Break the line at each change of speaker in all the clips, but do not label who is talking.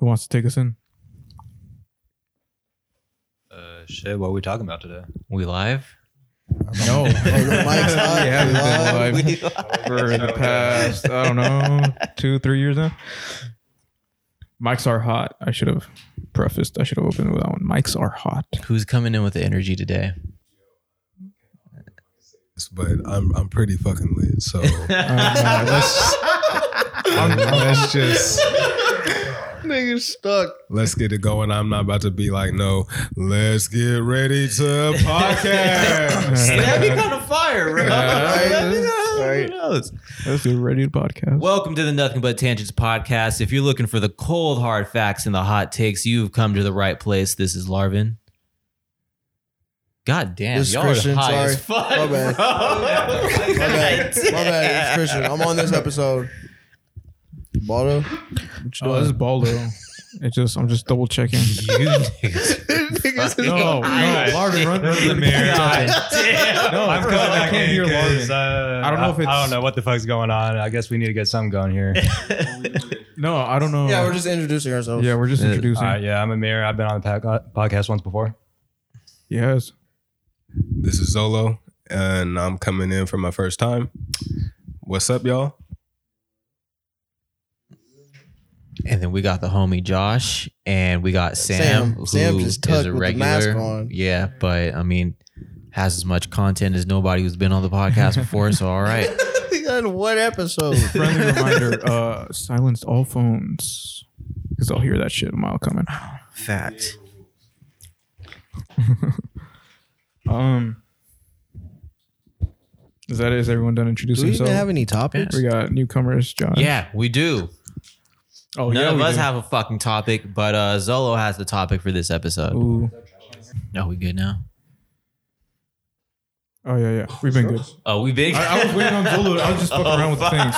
Who wants to take us in?
Uh, shit, what are we talking about today?
We live?
No.
Oh, the mic's hot.
We haven't been live for the past, I don't know, two, three years now. Mics are hot. I should have prefaced. I should have opened with that one. Mics are hot.
Who's coming in with the energy today?
but I'm I'm pretty fucking lit. So
Uh, let's,
let's just
Nigga stuck.
let's get it going. I'm not about to be like, no, let's get ready to podcast.
That'd be kind of fire, bro.
Right.
Who knows?
let's get ready to podcast.
Welcome to the Nothing But Tangents podcast. If you're looking for the cold, hard facts and the hot takes, you've come to the right place. This is Larvin. God damn,
This is
y'all
Christian,
are high
sorry.
as fuck,
My bad.
bro.
My bad. My bad. It's Christian. I'm on this episode. Baldo? What you
oh, this is Baldo. It just I'm just double checking.
You niggas.
No, no, Larvin, run, run to the mirror.
God damn.
No,
I'm
bro,
coming
I
back
can't
in
hear
'cause,
Larvin.
Uh,
I don't know if
I don't know what the fuck's going on. I guess we need to get something going here.
No, I don't know.
Yeah, we're just introducing ourselves.
yeah, we're just introducing.
All right, yeah, I'm Amir. I've been on the pa- podcast once before.
Yes.
this is Zolo, and I'm coming in for my first time. What's up, y'all?
And then we got the homie Josh, and we got Sam,
Sam.
who
Sam just
is
tucked
a
with the
regular.
mask on.
Yeah, but I mean, has as much content as nobody who's been on the podcast before. So all right,
We got one episode.
Friendly reminder: uh, silence all phones because I'll hear that shit a mile coming.
fact.
Um, is that it? Is everyone done introducing
Do
introducing
we even
themselves?
have any topics?
we got newcomers, John.
Yeah, we do.
Oh,
None
yeah,
of us
do.
have a fucking topic, but uh Zolo has the topic for this episode.
Ooh.
Are we good now?
Oh yeah, yeah. We've been good.
Oh, we big.
I, I was waiting on Zolo. I was just fucking around with the things.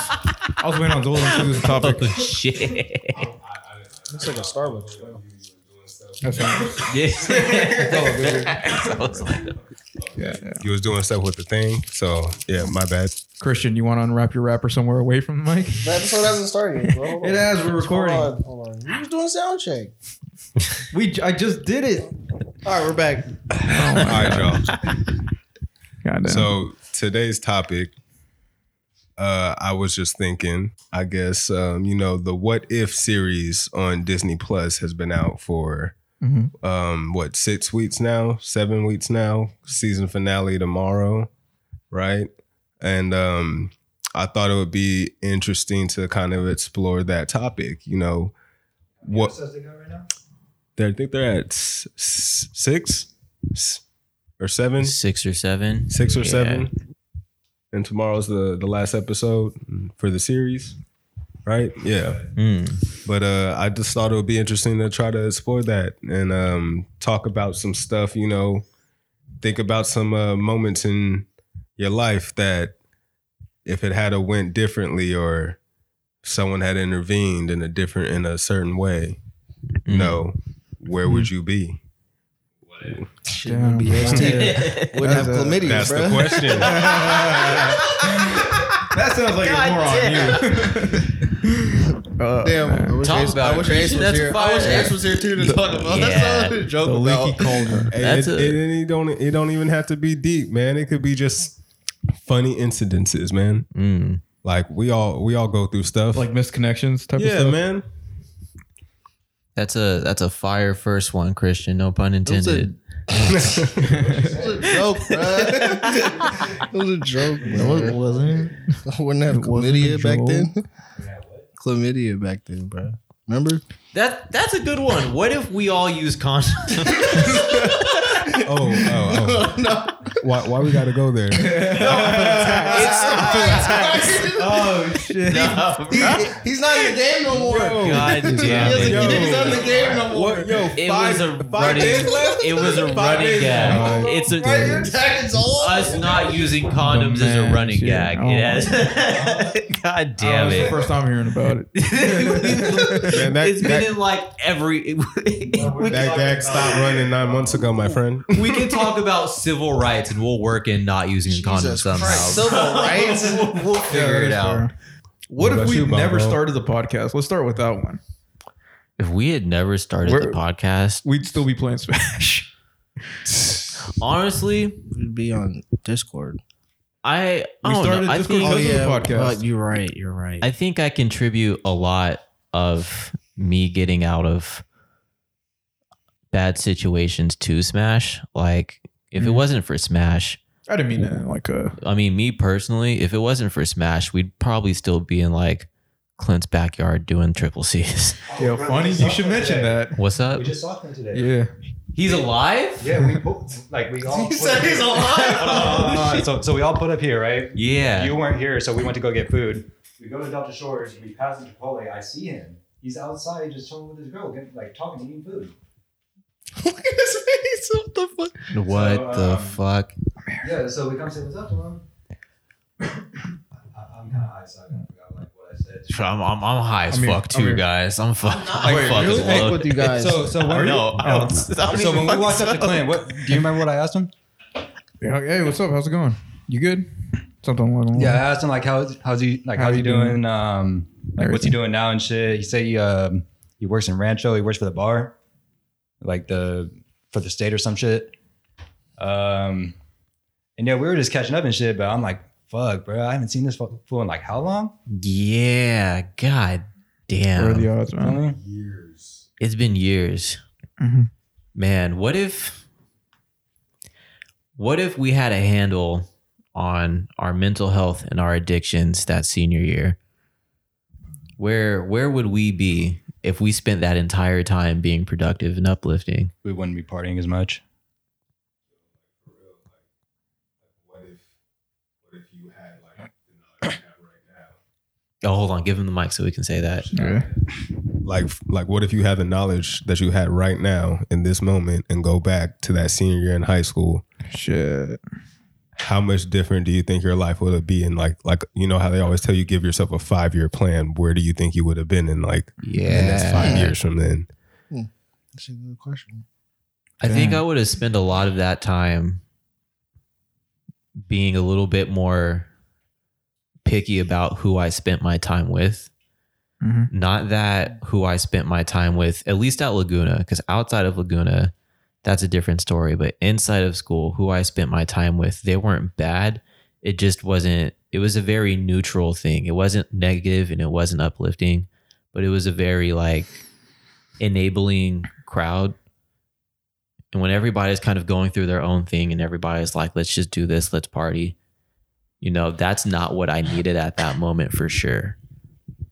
I was waiting on Zolo to choose the topic.
oh shit.
Looks like a Starbucks. bro.
That's fine.
yeah. So it's like,
Yeah, yeah.
You was doing stuff with the thing, so yeah, my bad.
Christian, you want to unwrap your wrapper somewhere away from the mic?
The episode hasn't started yet, bro. Hold on.
It has. We're recording.
Hold on. Hold on. You was doing sound check.
We. I just did it.
All right, we're back.
All right, y'all.
Goddamn.
So today's topic, uh, I was just thinking. I guess um, you know the What If series on Disney Plus has been out for
Mhm.
um, what six weeks now, seven weeks now. Season finale tomorrow, right? And um, I thought it would be interesting to kind of explore that topic. You know, what they I think they're at s- s- six S- or seven
six or seven.
six or
Yeah.
seven. And tomorrow's the the last episode for the series, right? Yeah.
Mm.
But uh, I just thought it would be interesting to try to explore that and um, talk about some stuff. You know, think about some uh, moments in your life that if it had a went differently or someone had intervened in a different in a certain way, you
Mm.
know, where would you be?
Damn.
Wouldn't have
That's a-
chlamydia,
That's
bro.
the question.
That sounds like it's more on you. uh,
Damn, I wish
Talk
Ace,
about
I wish
it,
Ace was
That's
here. I wish Ace was here too to talk about.
Yeah.
That's all I joke
the
about.
leaky cauldron.
Hey,
That's
it,
a-
it, it don't it don't even have to be deep, man. It could be just funny incidences, man.
Mm.
Like we all we all go through stuff.
Like misconnections connections type of
yeah,
stuff.
man.
That's a that's a fire first one, Christian. No pun intended.
It was a joke, bro. it was a joke, bro.
it wasn't.
I wouldn't have
It
chlamydia back then. chlamydia back then, bro. Remember?
That that's a good one. What if we all use condoms?
Oh, oh, oh. Why why we gotta go there?
Oh shit.
He- he's not in the game no more.
God damn
He doesn't-
it.
he's not in the game no more.
What yo,
It
five,
was a
five
running.
days left?
It was a
Five
running gag.
left.
It's a
Right, your tag all
us not using condoms
Oh,
is a running
shit.
gag.
Oh.
It has. God
Oh,
damn
it's the
it.
first time hearing about it.
Man, that,
it's been
that,
in like every.
that gag stopped running nine months ago, my friend.
we can talk about civil rights and we'll work in not using condoms
Jesus
somehow.
Christ, civil rights?
we'll, we'll figure
that
it
is
out.
fair. What
What
if
about
we
you,
never
bro?
started the podcast? Let's start with that one.
If we had never started the
We're-
podcast,
We'd still be playing Smash.
honestly,
We'd be on Discord.
I, I
We
don't
started
know. I
Discord
think,
because of the oh, podcast.
Oh, you're right. You're right.
I think I contribute a lot of me getting out of bad situations to Smash. Like, if it
Mhm.
wasn't for Smash,
I didn't mean that in like a.
I mean, me personally, if it wasn't for Smash, we'd probably still be in like Clint's backyard doing triple C's.
Yeah, funny. You should mention that.
What's up?
We just saw him today.
Yeah.
He's alive?
Yeah, we both like we all.
He said he's
here.
alive.
Hold hold on, hold on. So, so we all put up here, right?
Yeah.
You weren't here, so we went to go get food. We go to Delta Shores. We pass the Chipotle. I see him. He's outside, just chilling with his girl, getting, like talking, eating food.
Look at his face. What the fuck?
what
So,
the
um,
fuck?
Yeah, so we come say what's up to him. I, I'm kind of high, so I kind of forgot like what I said.
I'm, I'm, I'm high as
I'm here.
fuck
I'm
too, guys. I'm, fu- I'm
Wait,
fucking
really?
Heck with you guys.
So, so
I
when,
know. I don't- I don't
so when we walked up to
know.
Clint, what do you remember what I asked him?
Yeah, Hey, what's up? How's it going? You good? Something along those
Yeah, I asked him like how's how's he like
How
how's he
doing?
doing? Um, like what's he doing now and shit. He said he um he works in Rancho. He works for the bar, like the for the state or some shit. Um, and yeah, we were just catching up and shit. But I'm like, fuck, bro, I haven't seen this fu- fool in like how long?
Yeah. God
What are the
damn.
odds,
You know what I
man?
Years.
It's been years.
Mhm.
Man, what if what if we had a handle on our mental health and our addictions that senior year? Where where would we be if we spent that entire time being productive and uplifting?
We wouldn't be partying as much.
What if, what if you had like the knowledge you have right now?
Oh, hold on, give him the mic so we can say that.
Yeah.
Like, like, what if you had the knowledge that you had right now in this moment and go back to that senior year in high school?
Shit.
How much different do you think your life would have been? Like, like you know how they always tell you give yourself a five year plan. Where do you think you would have been in like the next five years from then?
That's a good question.
I think I would have spent a lot of that time being a little bit more picky about who I spent my time with.
Mhm.
Not that who I spent my time with, at least at Laguna, because outside of Laguna, that's a different story. But inside of school, who I spent my time with, they weren't bad. It just wasn't, it was a very neutral thing. It wasn't negative and it wasn't uplifting, but it was a very like enabling crowd. And when everybody's kind of going through their own thing and everybody's like, let's just do this, let's party, you know, that's not what I needed at that moment for sure.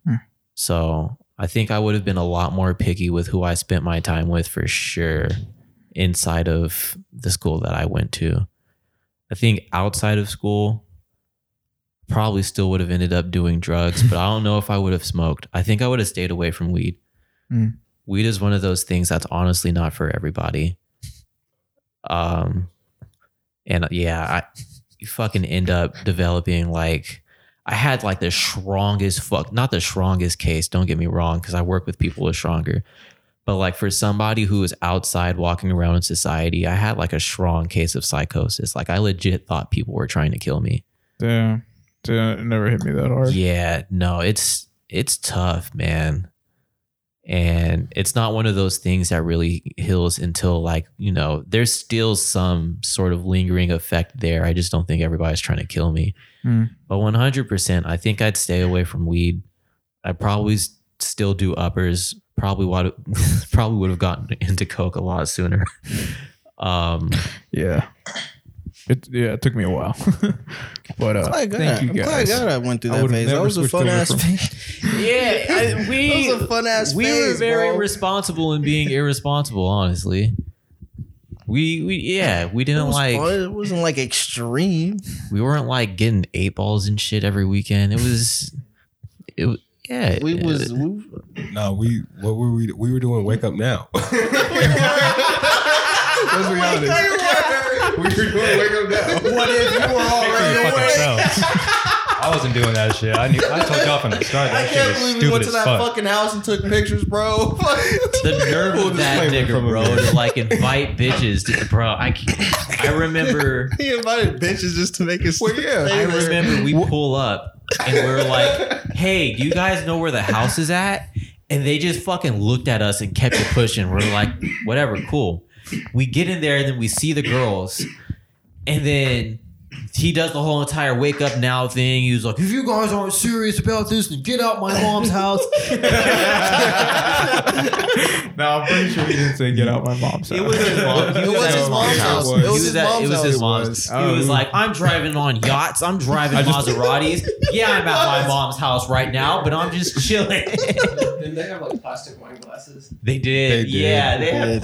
Hmm.
So I think I would have been a lot more picky with who I spent my time with for sure inside of the school that I went to. I think outside of school, probably still would have ended up doing drugs, but I don't know if I would have smoked. I think I would have stayed away from weed.
Hmm.
Weed is one of those things that's honestly not for everybody. Um, and yeah, I you fucking end up developing like I had like the strongest fuck, not the strongest case. Don't get me wrong, because I work with people who are stronger. But like for somebody who is outside walking around in society, I had like a strong case of psychosis. Like I legit thought people were trying to kill me.
Damn. Damn. It never hit me that hard.
Yeah, no, it's it's tough, man. And it's not one of those things that really heals until like, you know, there's still some sort of lingering effect there. I just don't think everybody's trying to kill me.
Hmm.
But 100%, I think I'd stay away from weed. I probably still do uppers. Probably would probably would have gotten into coke a lot sooner. um
Yeah. It yeah, it took me a while. but uh
I'm glad,
thank you
I'm glad. God I went through that phase. That was a fun ass phase.
yeah, I, we
That was a fun ass
we
phase.
were very
bro.
responsible in being irresponsible honestly we we yeah we didn't
was
like
fun. It wasn't like extreme.
we weren't like getting eight balls and shit every weekend it was it was yeah
We
it-
was we,
No, we what were we? We were doing wake up now.
Let's be honest.
we were doing wake up now.
What if you were already
Fucking
awake?
I wasn't doing that shit. I knew. I told y'all from the start
I
that shit
can't
was
believe we
stupid
went to
as
that
fuck.
fucking house and took pictures, bro.
the nerve
Full
of that
disclaimer
nigga bro to like invite bitches to bro I I remember
he invited bitches just to make us.
Well, yeah.
I remember we pull up and we are like, "Hey, do you guys know where the house is at?" And they just fucking looked at us and kept it pushing. We're like, whatever, cool. We get in there and then we see the girls. And then he does the whole entire wake up now thing. He was like, if you guys aren't serious about this, then get out my mom's house.
no, I'm pretty sure he didn't say get out my mom's house.
It was his mom. He
It was his mom's house.
It
It
was
was his
at-
mom's
it was his mom's.
was.
He was
Oh.
like, I'm driving on yachts. I'm driving Maseratis. Yeah, I'm at my mom's house right now, but I'm just chilling.
Didn't they have like plastic wine glasses?
they did.
They did.
Yeah, they had
They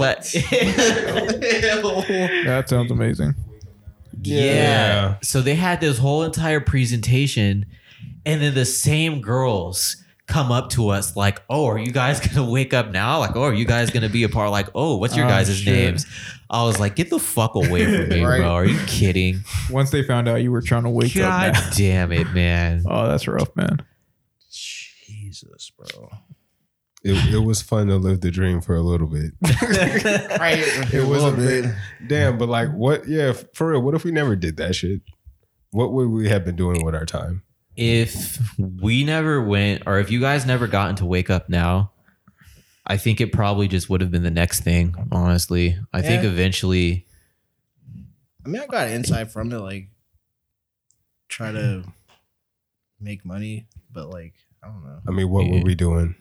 pla-
That sounds amazing.
Yeah.
Yeah.
So they had this whole entire presentation, and then the same girls come up to us like, "Oh, are you guys gonna wake up now? Like, oh, are you guys gonna be a part? Like, oh, what's your
Oh,
guys'
shit.
names?" I was like, "Get the fuck away from me,
Right.
bro! Are you kidding?
Once they found out you were trying to wake
God
up, man.
damn it, man!"
Oh, that's rough, man.
Jesus, bro.
It, it was fun to live the dream for a little bit.
Right.
It was a bit. Damn, but like, what? Yeah, for real. What if we never did that shit? What would we have been doing with our time?
if we never went or if you guys never gotten to wake up now i think it probably just would have been the next thing honestly i think eventually
I mean, I got insight from it, like try to make money, but like I don't know.
I mean, what were we doing?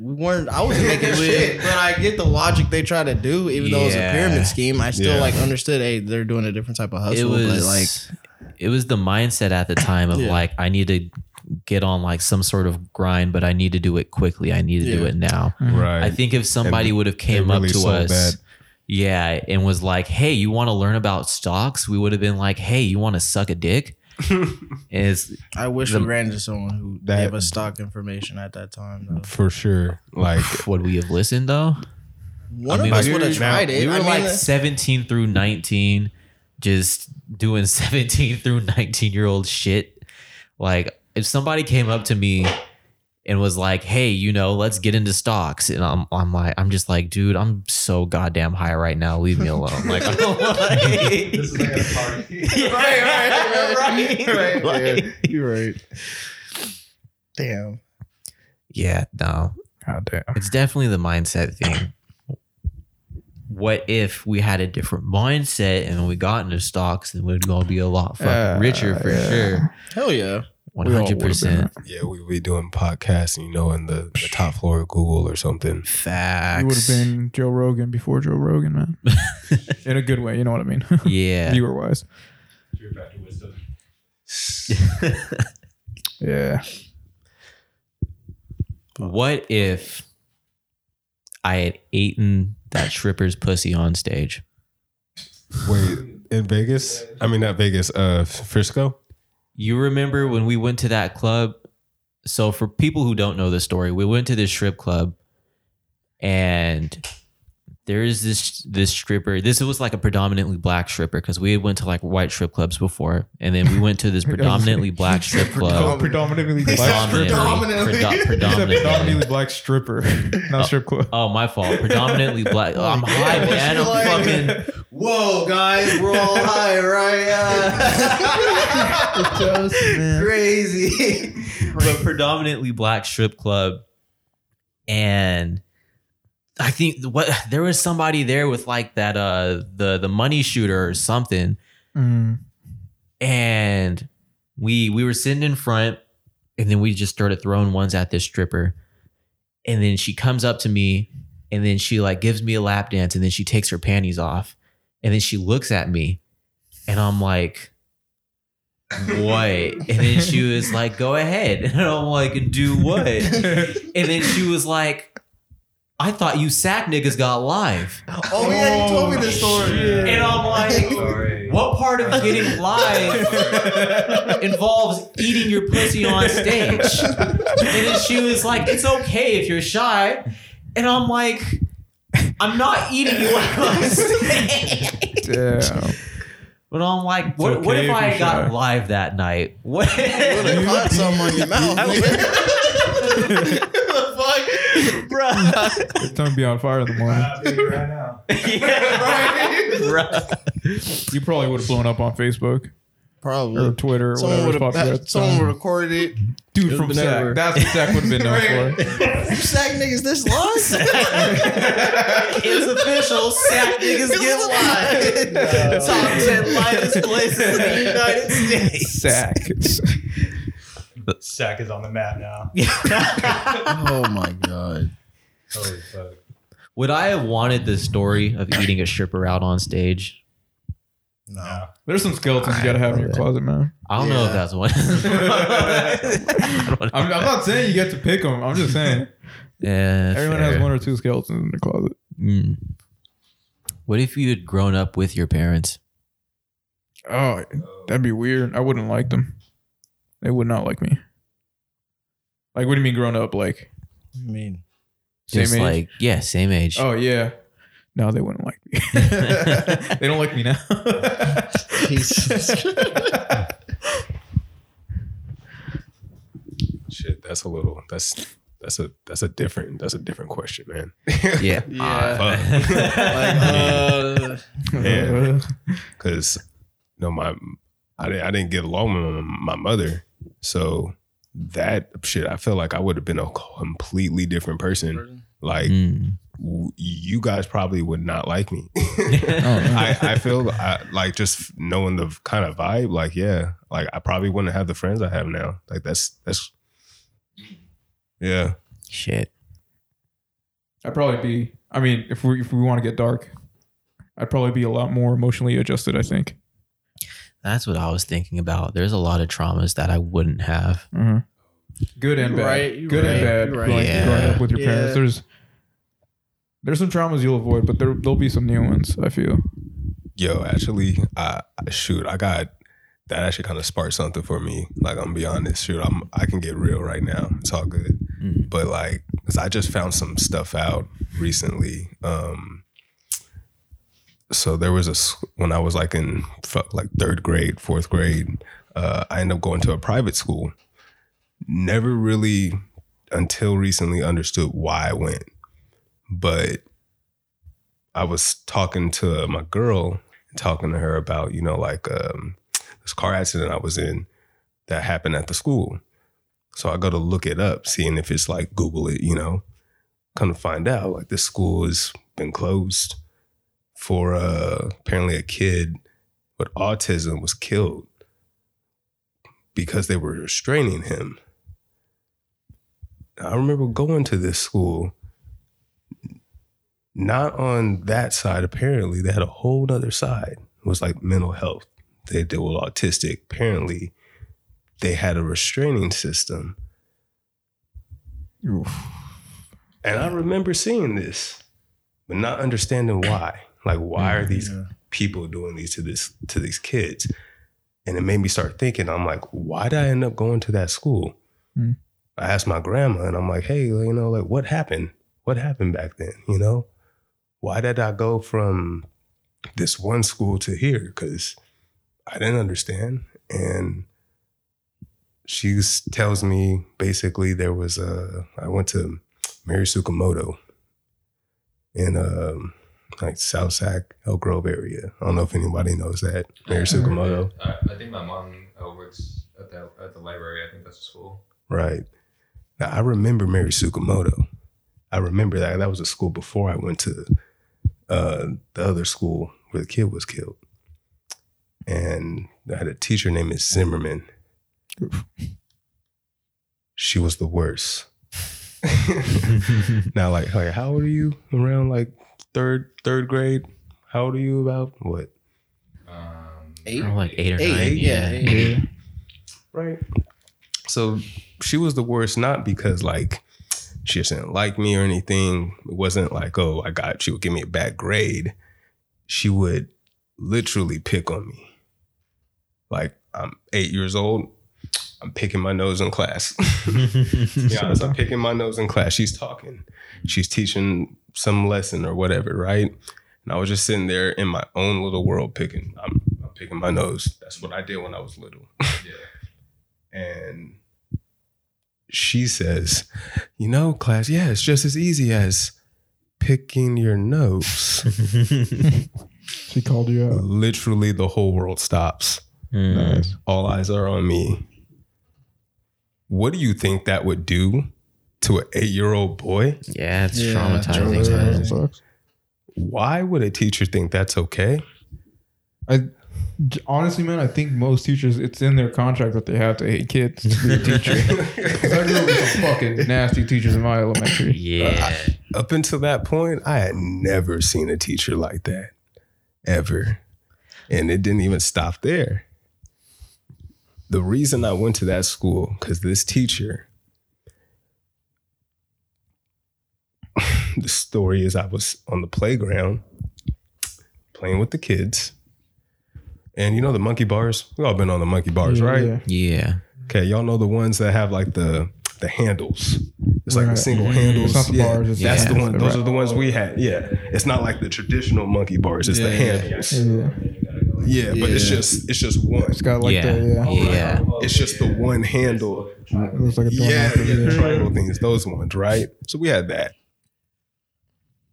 We weren't. I wasn't making shit, but I get the logic they try to do. Even though it's a
Yeah.
pyramid scheme, I still
Yeah.
like understood. Hey, they're doing a different type of hustle.
it was
but like,
it was the mindset at the time of
Yeah.
like i need to get on like some sort of grind but i need to do it quickly i need to do
Yeah.
it now
Right.
i think if somebody
And
would have came
really
up to
sold
us
that.
yeah and was like hey you want to learn about stocks we would have been like hey you want to suck a dick and it's
I wish
The-
we ran into someone who
That-
gave us stock information at that time. Though.
for sure. Like,
would we have listened though
One
I mean,
of us
we
would have
were-
tried it.
We were
I mean,
like 17 through 19, just doing 17 through 19 year old shit. Like, if somebody came up to me and was like, hey, you know, let's get into stocks. And I'm, I'm like, I'm just like, dude, I'm so goddamn high right now. Leave me alone. Like, I don't like.
This is like a party.
Yeah, right, right, right, right. Like-
yeah, you're right. Damn.
yeah, no,
God damn.
it's definitely the mindset thing. What if we had a different mindset and we got into stocks and we'd all be a lot fucking
Yeah,
richer for
yeah.
sure.
Hell yeah.
One
We all
hundred
would've been
percent
yeah, we would be doing podcasts, you know, in the, the top floor of Google or something.
facts.
You would have been Joe Rogan before Joe Rogan, man. In a good way, you know what I mean?
yeah.
Viewer wise. Yeah.
what if I had eaten that stripper's pussy on stage?
Wait, in Vegas? I mean, not Vegas, uh, Frisco?
You remember when we went to that club? So for people who don't know the story, we went to this strip club and there is this this stripper. This was like a predominantly black stripper because we had went to like white strip clubs before, and then we went to this predominantly black strip club.
Predominantly black
Predominantly,
Predominantly.
predo- predominantly.
predominantly black stripper, not strip club.
Oh, my fault. Predominantly black. Oh I'm high, man. I'm fucking.
Whoa, guys, we're all high, right?
Uh, crazy. but predominantly black strip club. And I think what there was somebody there with like that uh the the money shooter or something.
Mm.
And we we were sitting in front and then we just started throwing ones at this stripper. And then she comes up to me and then she like gives me a lap dance and then she takes her panties off. And then she looks at me and I'm like, what? And then she was like, go ahead. And I'm like, do what? And then she was like, I thought you sack niggas got live.
Oh yeah, you told me this story.
And I'm like, what part of getting live involves eating your pussy on stage? And then she was like, it's okay if you're shy. And I'm like, I'm not eating you on stage.
Damn.
But I'm like, what, what
okay
if
if
I got
shy.
live that night? What?
Would have caught something on your mouth, nigga.
Bruh.
It's time to be on fire in the morning.
right now.
Bruh.
You probably would have blown up on Facebook.
Probably.
or Twitter or
someone
whatever
would
was popular at
have
the
someone
time.
would have recorded it.
Dude
It
from
would've been
Sac.
everywhere.
That's what Sac would have been known for.
Sack niggas this lost.
It's official. Sack niggas get live. Top 10 lightest places in the United States.
Sac.
Sack is on the map now.
oh my god.
Holy fuck.
Would I have wanted the story of eating a stripper out on stage?
No.
There's some skeletons you gotta have in your closet, man.
I don't know if that's one. I don't know.
I'm, I'm not saying you get to pick them. I'm just saying
Yeah,
everyone
fair.
has one or two skeletons in their closet.
Mm. What if you had grown up with your parents?
Oh, that'd be weird. I wouldn't like them. They would not like me. Like, what do you mean grown up? Like
I mean,
same
Just
age?
like yeah, same age.
oh yeah. No, they wouldn't like me. they don't like me now.
Jesus.
Shit, that's a little. That's that's a that's a different that's a different question, man.
yeah.
Yeah.
Fuck.
like, uh,
Yeah. because no, my I didn't I didn't get along with my, my mother, so that shit I feel like I would have been a completely different person. Like
Mm.
w- you guys probably would not like me.
Oh,
I, I feel I, like just knowing the kind of vibe, like yeah, like I probably wouldn't have the friends I have now. Like that's that's yeah.
Shit.
I'd probably be. I mean, if we if we want to get dark, I'd probably be a lot more emotionally adjusted. I think.
That's what I was thinking about. There's a lot of traumas that I wouldn't have.
Mm-hmm. Good and bad.
right, you're
Good and
right,
bad.
you're right.
Growing,
Yeah.
growing up with your
Yeah.
parents, there's there's some traumas you'll avoid, but there there'll be some new ones. I feel.
Yo, actually, I I- shoot, I got that actually kind of sparked something for me. Like I'm gonna be honest, shoot, I'm I can get real right now. It's all good.
Mm.
But like, cause I just found some stuff out recently. Um, so there was a when I was like in like third grade, fourth grade, uh, I ended up going to a private school. Never really until recently understood why I went, but I was talking to my girl, talking to her about you know like um, this car accident I was in that happened at the school. So I go to look it up, seeing if it's like Google it, you know. Come to find out, like this school has been closed for uh, apparently a kid with autism was killed because they were restraining him. I remember going to this school, not on that side, apparently. They had a whole other side. It was like mental health. They deal with autistic. Apparently, they had a restraining system. And I remember seeing this, but not understanding why. Like, why are these
yeah.
people doing these to this to these kids? And it made me start thinking. I'm like, why did I end up going to that school?
Hmm.
I asked my grandma, and I'm like, hey, you know, like what happened? What happened back then? You know, why did I go from this one school to here? Because I didn't understand. And she tells me basically there was a I went to Mary Tsukamoto in um like South Sac, Elk Grove area. I don't know if anybody knows that. Mary Tsukamoto.
I, I think my mom works at the at the library. I think that's a school.
Right. Now I remember Mary Tsukamoto. I remember that. That was a school before I went to uh, the other school where the kid was killed. And I had a teacher named Miss Zimmerman. She was the worst. now, like, hey, how old are you? Around like third third grade? How old are you? About what?
Um,
Eight?
Or like eight or
Eight,
nine.
yeah,
Yeah.
eight.
Right. So she was the worst, not because like she just didn't like me or anything. It wasn't like, oh, I got she would give me a bad grade. She would literally pick on me. Like I'm eight years old. I'm picking my nose in class. be honest, I'm picking my nose in class. She's talking. She's teaching some lesson or whatever, right? And I was just sitting there in my own little world picking. I'm, I'm picking my nose. That's what I did when I was little.
yeah.
And she says, You know, class, yeah, it's just as easy as picking your nose.
She called you out.
Literally, the whole world stops.
Mm.
Nice.
All eyes are on me. What do you think that would do to an eight year old boy?
Yeah, it's
Yeah,
traumatizing.
traumatizing.
man.
That sucks.
Why would a teacher think that's okay?
I honestly, man, I think most teachers, it's in their contract that they have to hate kids to be a teacher. I grew up with some fucking nasty teachers in my elementary.
Yeah.
Up until that point, I had never seen a teacher like that ever. And it didn't even stop there. The reason I went to that school, because this teacher, the story is I was on the playground playing with the kids. And you know the monkey bars? We've all been on the monkey bars,
Yeah,
right?
yeah.
Yeah.
Okay, y'all know the ones that have like the the handles. It's like
Right.
the single
Mhm.
handles.
It's not the
yeah,
bars, it's
that's the one. Those
Right.
are the ones we had. Yeah, it's not like the traditional monkey bars. It's the
Yeah, yeah,
handles.
Yeah.
Yeah, but it's just it's just one.
It's got like
yeah.
the, yeah.
yeah.
It's just the one handle.
It looks like a thumb
Yeah,
after
yeah, the
the-
triangle things. Those ones, right? So we had that.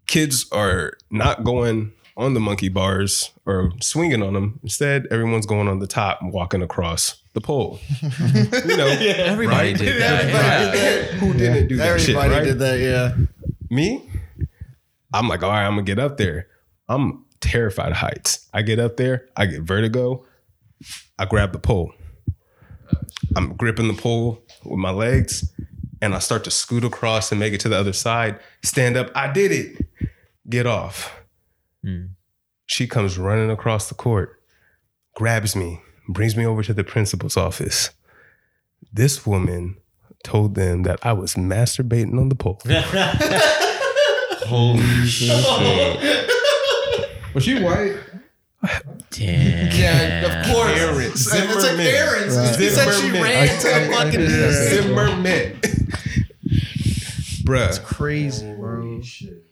Kids are not going on the monkey bars or swinging on them. Instead, everyone's going on the top and walking across the pole. you know,
Everybody
right?
did that.
Everybody
yeah.
did that.
Who didn't do that shit,
Everybody
right?
did that, yeah.
Me, I'm like, all right, I'm gonna get up there. I'm terrified of heights. I get up there, I get vertigo. I grab the pole. I'm gripping the pole with my legs, and I start to scoot across and make it to the other side. Stand up. I did it. Get off.
Mm.
She comes running across the court, grabs me, brings me over to the principal's office. This woman told them that I was masturbating on the pole.
Holy shit.
Was she white?
Damn.
Yeah, of course.
Parents.
It's like
Zimmerman.
parents.
Right.
He said she
Zimmerman.
ran
I-
to
I-
the
I
fucking.
did.
Zimmerman. Bruh,
Crazy, bro.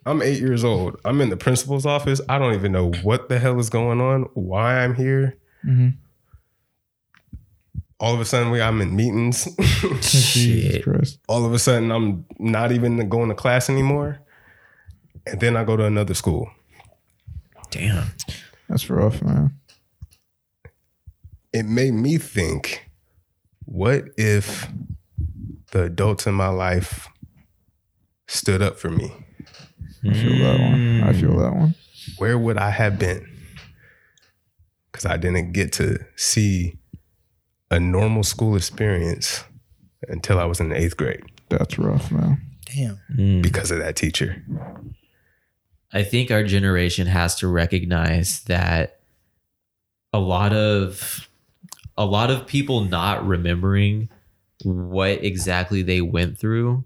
I'm eight years old. I'm in the principal's office. I don't even know what the hell is going on, why I'm here.
Mm-hmm.
All of a sudden, we I'm in meetings.
Shit.
All of a sudden, I'm not even going to class anymore. And then I go to another school.
Damn.
That's rough, man.
It made me think, what if the adults in my life stood up for me?
I feel that one. I feel that one.
where would I have been? Because I didn't get to see a normal school experience until I was in the eighth grade
That's rough, man.
Damn.
Mm.
because of that teacher.
I think our generation has to recognize that a lot of a lot of people not remembering what exactly they went through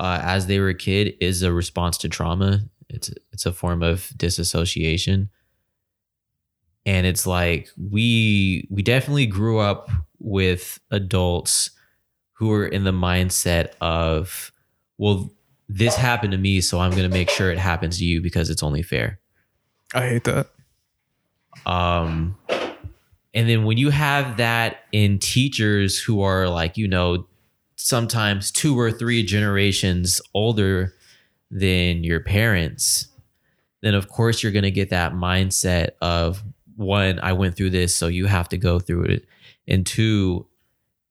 uh, as they were a kid is a response to trauma. It's it's a form of disassociation, and it's like we we definitely grew up with adults who are in the mindset of well this happened to me, so I'm going to make sure it happens to you because it's only fair.
I hate that.
Um, and then when you have that in teachers who are like, you know, sometimes two or three generations older than your parents, then of course you're going to get that mindset of one, I went through this, so you have to go through it. And two,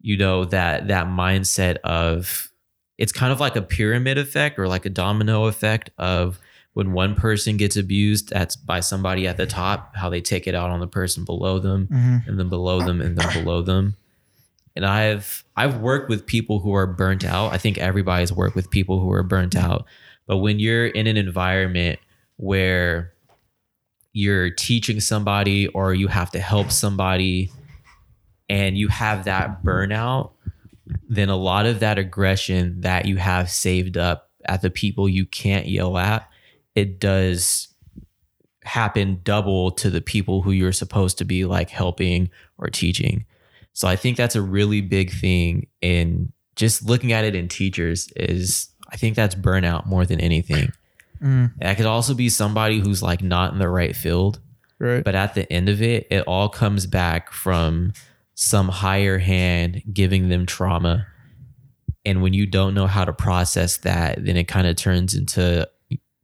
you know, that that mindset of it's kind of like a pyramid effect or like a domino effect of when one person gets abused that's by somebody at the top how they take it out on the person below them
Mm-hmm.
and then below them and then below them and i've i've worked with people who are burnt out i think everybody's worked with people who are burnt out but when you're in an environment where you're teaching somebody or you have to help somebody and you have that burnout then a lot of that aggression that you have saved up at the people you can't yell at, it does happen double to the people who you're supposed to be like helping or teaching. So I think that's a really big thing in just looking at it in teachers is I think that's burnout more than anything.
Mm,
That could also be somebody who's like not in the right field
right.
but at the end of it, it all comes back from some higher hand giving them trauma. And when you don't know how to process that, then it kind of turns into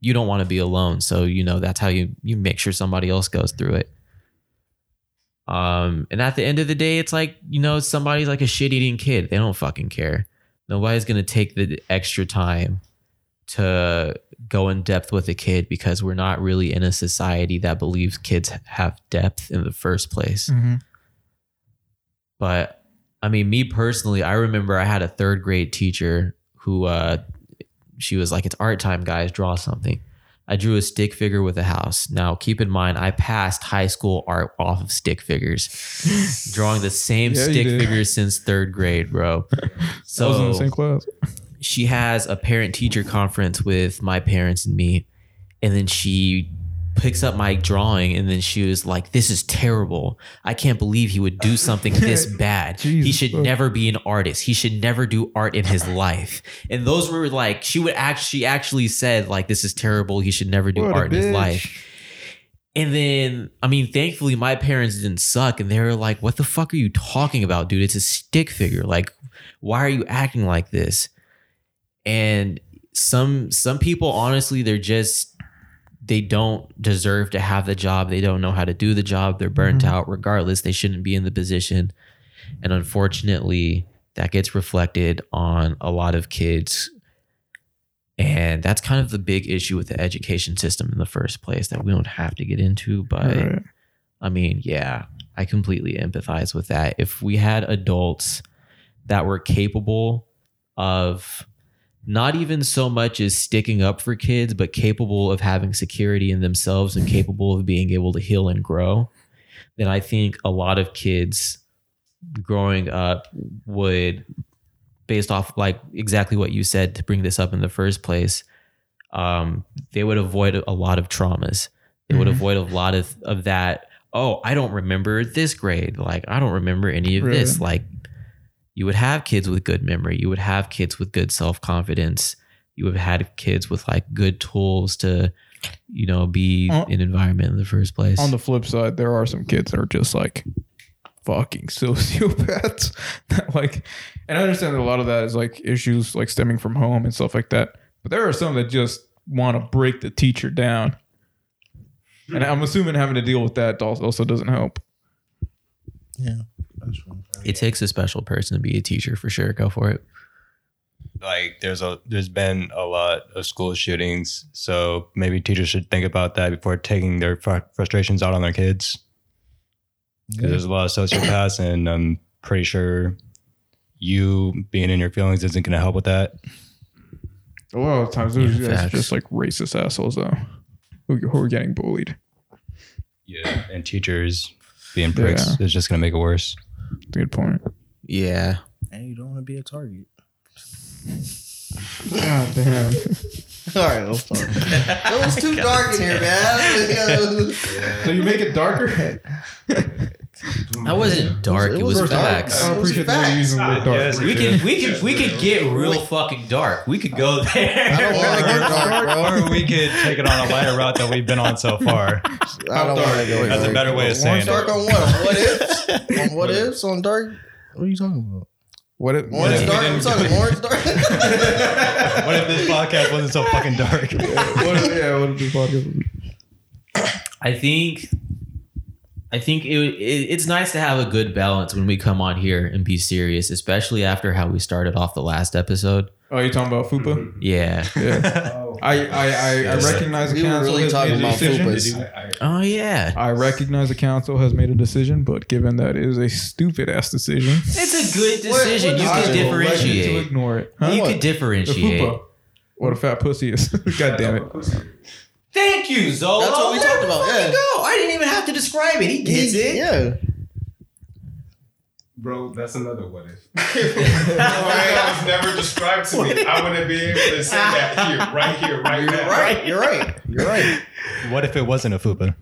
you don't want to be alone. So, you know, that's how you you make sure somebody else goes through it. Um, and at the end of the day, it's like, you know, somebody's like a shit eating kid. They don't fucking care. Nobody's going to take the extra time to go in depth with a kid because we're not really in a society that believes kids have depth in the first place.
Mhm.
But I mean, me personally, I remember I had a third grade teacher who uh she was like, It's art time, guys, draw something. I drew a stick figure with a house. Now, keep in mind, I passed high school art off of stick figures, drawing the same
Yeah,
stick
did.
figures since third grade, bro.
I was in the
So
same class.
she has a parent teacher conference with my parents and me and then she picks up my drawing and then she was like this is terrible i can't believe he would do something this bad he should
fuck.
never be an artist he should never do art in his life and those were like she would actually she actually said like this is terrible he should never do
What
art in his life and then, I mean, thankfully, my parents didn't suck, and they were like, "What the fuck are you talking about, dude? It's a stick figure. Like, why are you acting like this?" And some some people, honestly, they're just they don't deserve to have the job. They don't know how to do the job. They're burnt
Mhm.
out. Regardless, they shouldn't be in the position. And unfortunately, that gets reflected on a lot of kids and that's kind of the big issue with the education system in the first place that we don't have to get into. But
Right.
I mean, yeah, I completely empathize with that. If we had adults that were capable of not even so much as sticking up for kids, but capable of having security in themselves and capable of being able to heal and grow, then I think a lot of kids growing up would, based off like exactly what you said to bring this up in the first place, um, they would avoid a lot of traumas. They would
Mhm.
avoid a lot of, of that. Oh, I don't remember this grade. Like, I don't remember any of this. Like, you would have kids with good memory. You would have kids with good self confidence. You would have had kids with like good tools to, you know, be
On-
in environment in the first place.
On the flip side, there are some kids that are just like fucking sociopaths. that like, and I understand that a lot of that is like issues like stemming from home and stuff like that. But there are some that just want to break the teacher down. And I'm assuming having to deal with that also also doesn't help.
Yeah, that's fine.
it takes a special person to be a teacher for sure. Go for it.
like there's a there's been a lot of school shootings so maybe teachers should think about that before taking their fr- frustrations out on their kids because there's a lot of sociopaths and i'm pretty sure you being in your feelings isn't going to help with that
A lot of times those
Yeah,
guys are just like racist assholes though, who, who are getting bullied.
yeah and teachers being pricks is just going to make it worse
That's a good point.
Yeah.
And you don't want to be a target.
God damn.
All right, let's it was too dark in here, man.
so you make it darker?
That wasn't dark. It,
It
was,
was dark.
facts.
I appreciate that
facts.
you're using the word dark.
Yes,
We can we can we can get real fucking dark. We could go
I
there.
don't want to get dark, bro.
or we could take it on a lighter route that we've been on so far
I don't want to go
That's a better way of saying it.
Dark on what? On what ifs? on what ifs? On dark? What are you talking about?
What it,
Orange
if-
dark? I'm talking orange dark.
what if this podcast wasn't so fucking dark
what if, yeah, what if this podcast
I think I think it, it it's nice to have a good balance when we come on here and be serious, especially after how we started off the last episode.
Oh, you talking about Fupa?
Yeah.
Yeah. I, I, I, I
Yes.
recognize the
We
council
really
has
talking
made a
about
decision.
Fupas.
Oh yeah.
I recognize the council has made a decision, but given that it is a stupid ass decision,
It's a good decision.
what
you can
I will elect you to
differentiate.
ignore it. Huh?
You
What?
can
the
differentiate.
Fupa. What a fat pussy is. God damn it.
Thank you, Zolo.
That's what we
Let
talked about, yeah.
Go. I didn't even have to describe it. He gets it.
Yeah.
Bro, that's another what if. that was never described to me. I wouldn't be able to say that here, right here, right
You're
now.
right. You're right. You're right.
what if it wasn't a fupa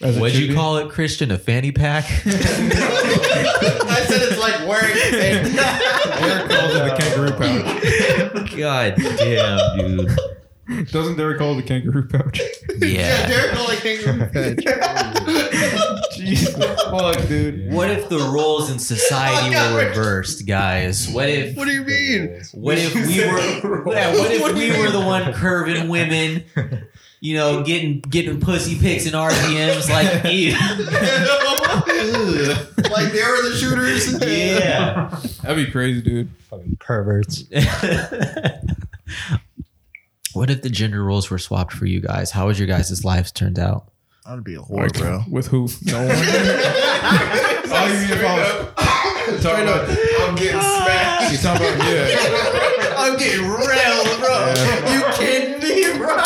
What'd
should
you call it, Christian? A fanny pack?
I said it's like wearing.
Derek calls it the kangaroo pouch.
God damn, dude.
Doesn't Derek call it the kangaroo pouch?
Yeah.
Derek called like kangaroo pouch.
Jesus Fuck, dude.
What if the roles in society oh, were reversed, guys? What if
What do you mean?
what if we were yeah, what if we were the one curving women, you know, getting getting pussy pics and RPMs like you?
like they were the shooters.
Yeah.
That'd be crazy, dude.
Fucking perverts.
What if the gender roles were swapped for you guys? How would your guys' lives turned out?
I'd be a whore,
Like,
bro.
with who? No one. oh, you mean if I was talking about?
I'm getting smacked.
You talking about? Yeah.
I'm getting railed, bro.
Yeah.
You kidding me, bro?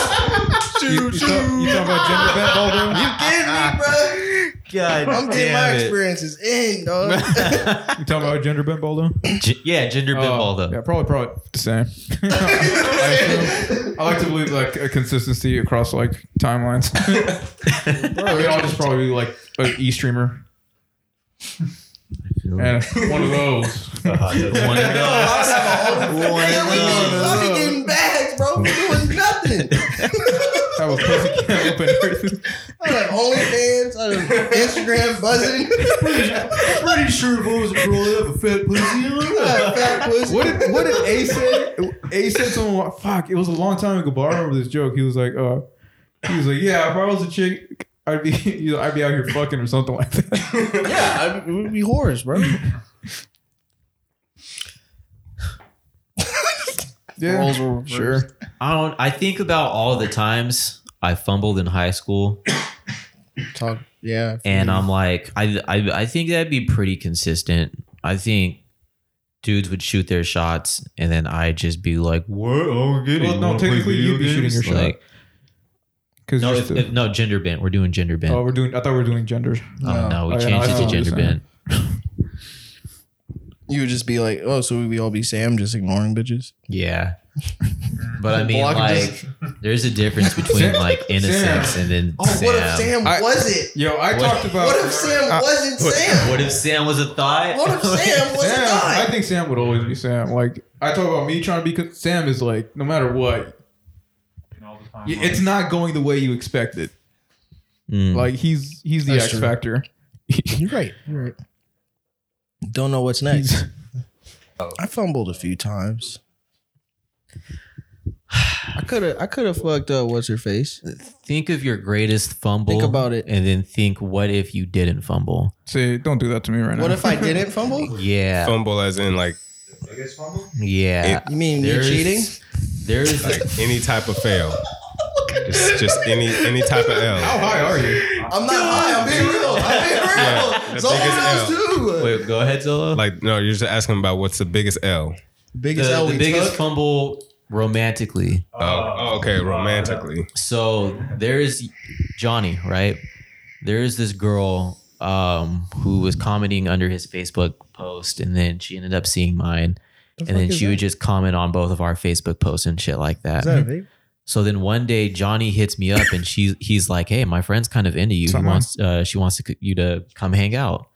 You, you, talk, you talking about gender bent ball, bro?
You kidding me, bro?
God,
I'm getting my experiences in, dog.
You talking about gender bent ball, though?
yeah, gender
Oh,
pinball though.
Yeah, probably, probably the same. I, assume- I like to believe like a consistency across like timelines. I mean, I'll just probably be like an e streamer and one of those.
One of those.
One I'll be getting bags, bro, for doing nothing.
That was pussy cam up and everything.
I have OnlyFans, I have Instagram buzzing.
Pretty sure if I was a girl, I'd have a fat pussy.
I have fat pussy.
What did what did A say? A said something. Fuck! It was a long time ago, but I remember this joke. He was like, uh, he was like, yeah, if I was a chick, I'd be, you know, I'd be out here fucking or something like that.
Yeah, I, it would be whores, bro.
Yeah,
Roles were reversed.
sure.
I don't. I think about all the times I fumbled in high school,
Talk, yeah.
and I'm like, I, I, I think that'd be pretty consistent. I think dudes would shoot their shots, and then I'd just be like, "What? Oh, get
Well, no, technically you'd be shooting your shot.
Like,
Because
no, if, if- no, gender bent. We're doing gender bent.
oh, we're doing. I thought we were doing genders.
Oh no, we
Oh, yeah,
changed it to gender
saying.
bent.
You would just be like, oh, so we all be Sam just ignoring bitches?
Yeah. But I mean,
Block
like, there's a difference between like innocence and then
Oh,
Sam.
what if Sam
I-
was it?
Yo, I
What-
talked about.
What if Sam
I-
wasn't
What,
Sam?
what if Sam was a thought?
What if Sam was a
Sam, I
guy?
think Sam would always be Sam. Like I talk about me trying to be. con- Sam is like no matter what, y- it's not going the way you expected.
Mm.
Like he's he's the
That's
X
true.
factor.
You're right. You're right. Don't know what's next. I fumbled a few times. I could have. I could have fucked up. What's her face?
think of your greatest fumble.
Think about it.
and then think, what if you didn't fumble?
Say, don't do that to me right now.
What if I didn't fumble?
Yeah,
Fumble as in like biggest fumble?
yeah.
You mean me
There's-
cheating?
There's
any type of fail. Just, just any any type of L.
How high are you?
I'm not high. I'm being real. I'm being real.
Yeah, the
Zolo
biggest
knows too.
wait. Go ahead, Zolo.
Like no, you're just asking about what's the biggest L.
biggest
the,
L
the
we
biggest
took.
fumble romantically.
Oh, oh, okay, romantically.
So there's Johnny, right? There's this girl um, who was commenting under his Facebook post, and then she ended up seeing mine, and then she
that?
would just comment on both of our Facebook posts and shit like that.
Is that a vape?
So then one day Johnny hits me up, and she he's like, "Hey, my friend's kind of into you. He wants uh, she wants to, you to come hang out."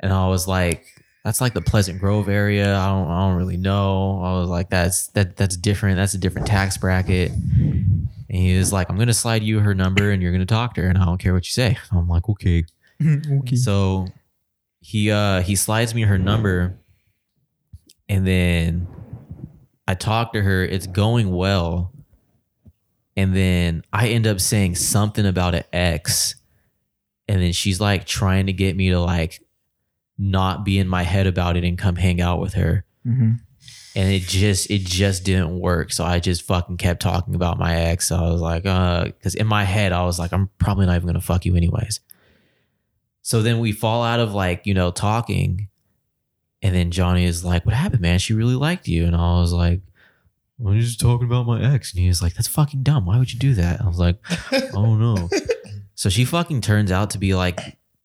And I was like, "That's like the Pleasant Grove area. I don't I don't really know." I was like, "That's that that's different. That's a different tax bracket." And he was like, "I'm gonna slide you her number, and you're gonna talk to her, and I don't care what you say." I'm like, "Okay."
okay.
So he uh he slides me her number and then I talk to her, it's going well. And then I end up saying something about an ex. And then she's like trying to get me to like not be in my head about it and come hang out with her.
Mhm.
And it just it just didn't work. So I just fucking kept talking about my ex. So I was like, uh, because in my head I was like, I'm probably not even gonna fuck you anyways. So then we fall out of like, you know, talking. And then Johnny is like, What happened, man? She really liked you. And I was like, well, you're just talking about my ex. And he was like, That's fucking dumb. Why would you do that? I was like, Oh no. so she fucking turns out to be like,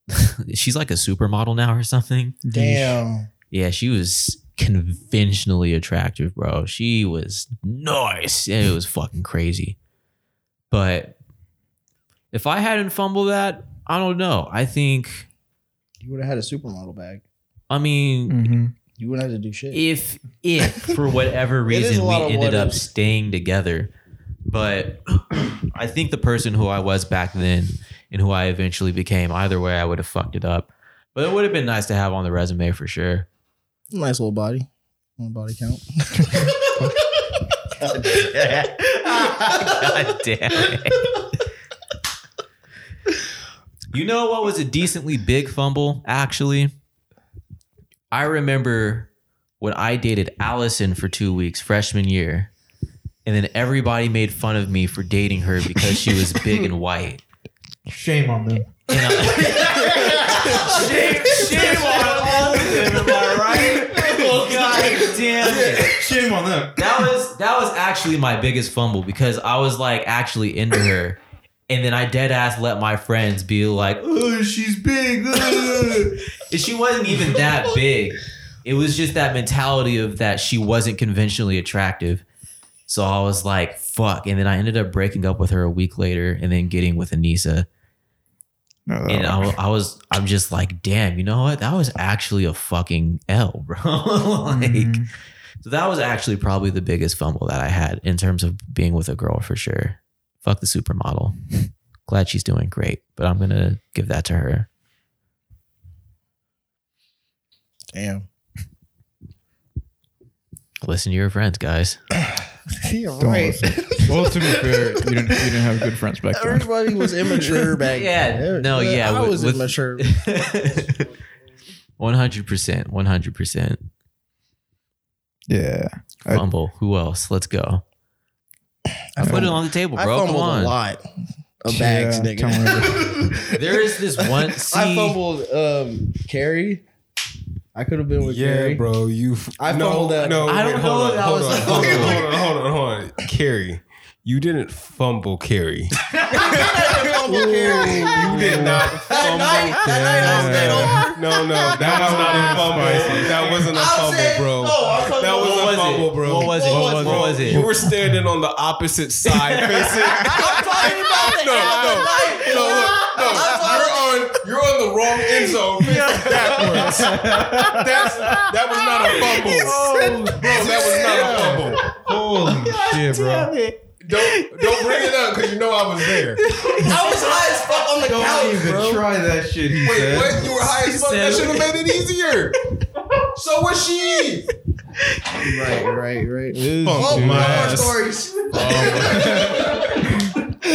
she's like a supermodel now or something.
Damn.
Yeah, she was conventionally attractive, bro. She was nice. It was fucking crazy. But if I hadn't fumbled that, I don't know. I think,
You would have had a supermodel bag.
I mean,
Mhm.
You wouldn't have to do shit.
if if for whatever
It is a
reason we
lot of
ended
what
up
ifs.
staying together, but I think the person who I was back then and who I eventually became, either way, I would have fucked it up. But it would have been nice to have on the resume for sure.
Nice little body. Little body count.
God damn it. You know what was a decently big fumble, actually? I remember when I dated Allison for two weeks, freshman year, and then everybody made fun of me for dating her because she was big and white.
Shame on them.
And I- shame, shame on all of them, am I right? God damn it.
Shame on them.
That was that was actually my biggest fumble because I was like actually into her. And then I dead ass let my friends be like, oh, she's big. and she wasn't even that big. It was just that mentality of that she wasn't conventionally attractive. So I was like, fuck. And then I ended up breaking up with her a week later and then getting with Anissa.
No,
And I,
was-
I was, I'm just like, damn, you know what? That was actually a fucking L, bro. like,
Mhm.
so that was actually probably the biggest fumble that I had in terms of being with a girl for sure. Fuck the supermodel. Glad she's doing great, but I'm gonna give that to her.
Damn.
Listen to your friends, guys.
You're
Don't
right.
listen. well, to be fair, you didn't you didn't have good friends back then.
Everybody was immature back
Yeah,
then.
no, yeah,
I was
with-
immature.
One hundred percent, one hundred percent.
Yeah. I-
Fumble. Who else? Let's go. I put it on the table,
I
bro. Come
fumbled
on.
a lot of bags,
Yeah, tell me
nigga.
There is this one. See,
I fumbled um Carrie. I could have been with
Yeah,
Carrie.
bro. You. F-
I
no,
fumbled that.
No,
I
wait,
don't
hold
know
on,
if that
hold
was
on,
a
hold on,
fumble.
hold on, hold on, hold on. Carrie, you didn't fumble Carrie.
Fumbled Carrie.
You did not fumble.
night- that night I was dead over.
No, no, that was not a fumble. That wasn't a fumble, bro.
no,
That was a fumble, bro.
What was it?
What was
was, what was it?
You were standing on the opposite side, facing.
I'm talking about the
No, no,
of the night.
no, look, no. You're on. You're on the wrong end zone. Backwards. That's that was not a fumble, bro. That was not a fumble.
Holy shit, bro.
Don't don't bring it up because you know I was there.
I was high as fuck on the couch.
Don't
couch,
even
bro.
try that shit. He
Wait,
said.
what? You were high as fuck. That should have made it easier. So was she.
Right, right, right.
This
Fumble
dude-
my
More
ass.
stories.
Oh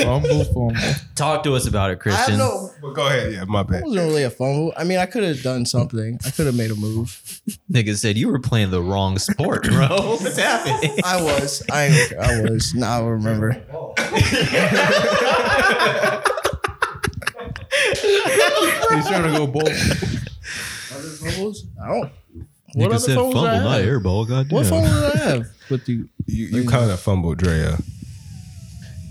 Fumble, fumble.
Talk to us about it,
I
Christian.
have no.
But go ahead. Yeah, my
It
bad.
wasn't really a fumble. I mean, I could have done something. I could have made a move.
Nigga said you were playing the wrong sport, bro. What's happening?
I was. I I was. Now I remember.
He's trying to go bold.
Other fumbles? I don't. What
Nigga
other
said
fumbles
fumble,
did I
not
have?
airball. Goddamn.
What fumble did I have with you?
You you kind of fumbled Drea.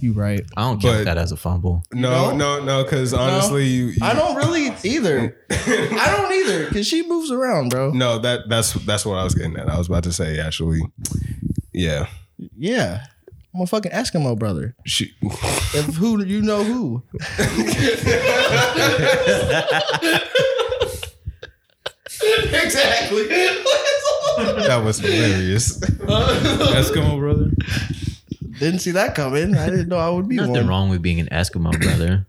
You right.
I don't count
But-
that as a fumble.
No,
No?
no, no. Because honestly, you, you.
I don't really either. I don't either because she moves around, bro.
No, that that's that's what I was getting at. I was about to say actually. Yeah.
Yeah, I'm a fucking Eskimo brother.
She.
If who you know who. exactly.
That was hilarious.
Eskimo brother.
Didn't see that coming. I didn't know I would be
Nothing
one.
wrong with being an Eskimo brother.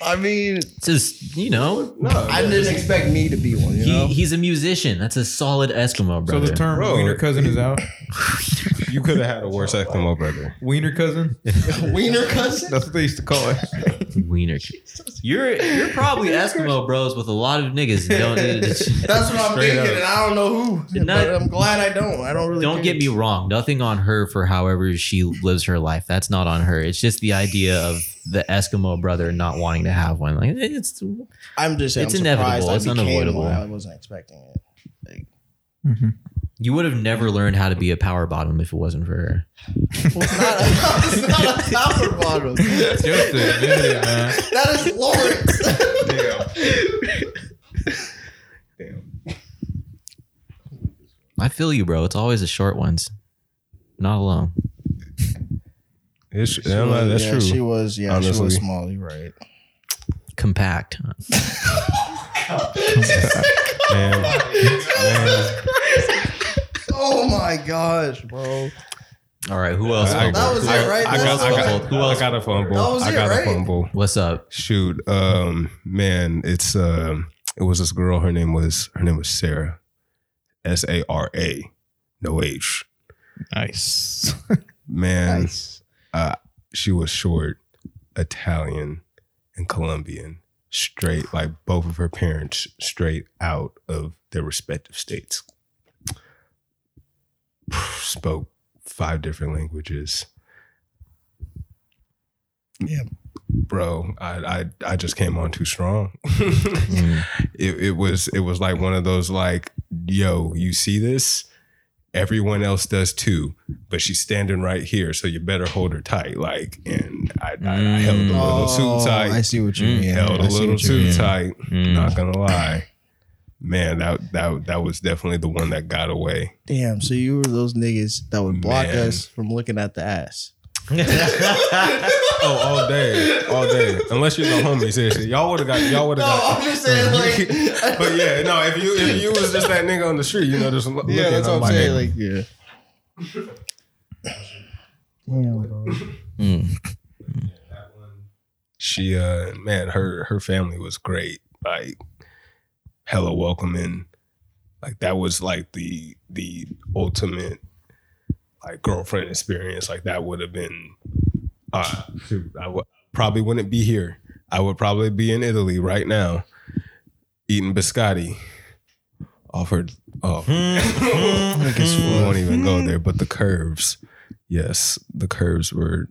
I mean,
It's just you know,
No,
I didn't expect me to be one. You
he,
know,
he's a musician. That's a solid Eskimo brother.
So the term
Bro.
wiener cousin is out.
you could have had a worse Eskimo brother.
Wiener cousin.
wiener cousin.
That's what they used to call it.
Wiener. You're you're probably Eskimo bros with a lot of niggas. Don't
That's what I'm
Straight
thinking,
up.
and I don't know who.
Not-
but I'm glad I don't. I don't really.
don't
care.
get me wrong. Nothing on her for however she lives her life. That's not on her. It's just the idea of the Eskimo brother not wanting to have one. Like it's
I'm just.
Saying, it's
I'm
inevitable.
surprised
It's
became
unavoidable.
I wasn't expecting it. Like,
Mhm.
you would have never learned how to be a power bottom if it wasn't for her.
well, it's not. A, it's not a power bottom.
Just admit it, man.
That is Lawrence.
Damn.
I feel you, bro. It's always the short ones. Not alone.
It's,
She
yeah,
was-
that's
yeah,
true.
She was. Yeah, she was small. You're right.
Compact.
Man, man.
Oh my gosh, bro.
All right, who else?
I, I,
That was it, right?
I,
That
got,
was
I, got.
Who else
I got a fumble.
That was
I
it,
got
right?
a fumble.
What's up?
Shoot, um, man, it's um, it was this girl. Her name was her name was Sarah, S A R A, no H.
Nice.
Man,
Nice.
Uh, she was short, Italian, and Colombian. Straight, like both of her parents, straight out of their respective states. Spoke five different languages.
Yeah.
bro, I I, I just came on too strong.
Mm.
it, it was it was like one of those like, yo, you see this? Everyone else does too, but she's standing right here, so you better hold her tight. Like, and I, I, I held a little
Oh,
too tight.
I see what you
Mm.
mean.
held
I
a little too
mean.
tight.
Mm.
Not gonna lie, man. That that that was definitely the one that got away.
Damn. So you were those niggas that would block
Man.
us from looking at the ass.
Oh, all day, all day. Unless you're the homie, seriously, y'all would have got y'all would have got.
I'm just saying, like-
but yeah, no. If you if you was just that nigga on the street, you know, just looking,
Yeah, that's what I'm saying. Like, yeah. Damn, bro.
Mm.
she uh man her her family was great like hella welcoming like that was like the the ultimate like girlfriend experience like that would have been uh I would probably wouldn't be here. I would probably be in italy right now eating biscotti offered oh. I guess we won't even go there but the curves yes the curves were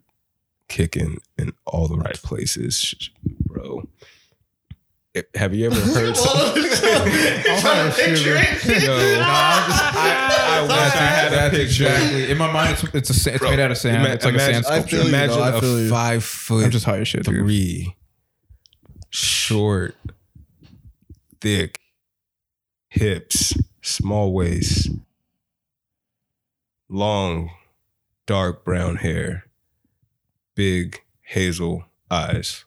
kicking in all the right places, bro. It- Have you ever heard? something?
I'm trying to picture it. Yo, no, I'm just, I, I wish I had that picture. Exactly. In my mind, it's it's, a, it's
Bro,
made out of sand.
ima-
it's like a sand sculpture.
feel you,
Imagine
though,
a
you.
five foot
I'm just high as shit, dude.
three, short, thick, hips, small waist, long, dark brown hair, big hazel eyes,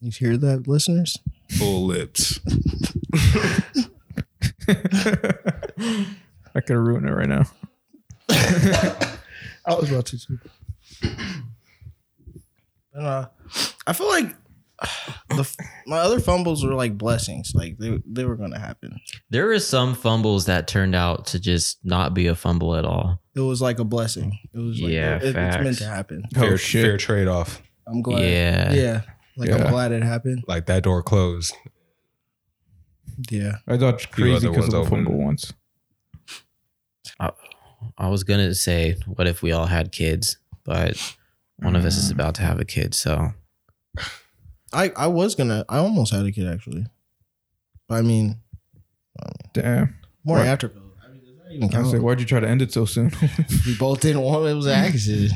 You hear that, listeners?
full lips.
I could have ruined it right now.
I was about to too. But, uh, I feel like the my other fumbles were like blessings. Like they they were gonna happen.
There are some fumbles that turned out to just not be a fumble at all.
It was like a blessing. It was like
Yeah,
it- it's meant to happen.
Fair,
Oh, shit.
fair trade off.
I'm glad.
Yeah.
Yeah. Like
Yeah.
I'm glad it happened.
Like that door closed.
Yeah.
I thought
Few
crazy
other
because of
ones
the fumble
open.
once.
I was gonna say, what if we all had kids? But one of us is about to have a kid, so
I I was gonna. I almost had a kid actually. But I mean,
Damn.
more
What?
after. I mean, does that even
I
count?
was like, why'd you try to end it so soon?
we both didn't want it. It was an accident.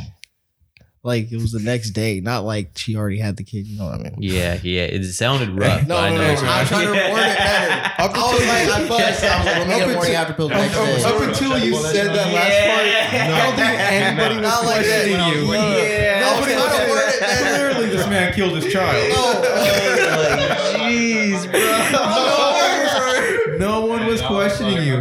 Like it was the next day, not like she already had the kid. You know what I mean?
yeah, yeah. It sounded rough.
No,
but I
no,
know.
no, I'm trying to
saying.
word it better. I was like, I fussed. I was like, let me morning after pill the next day.
Up until you said that last part, I don't think anybody was
Not like that.
questioning you.
No, I was trying to word it better.
Clearly, this man killed his child.
Oh, Jeez, bro.
No one was questioning you.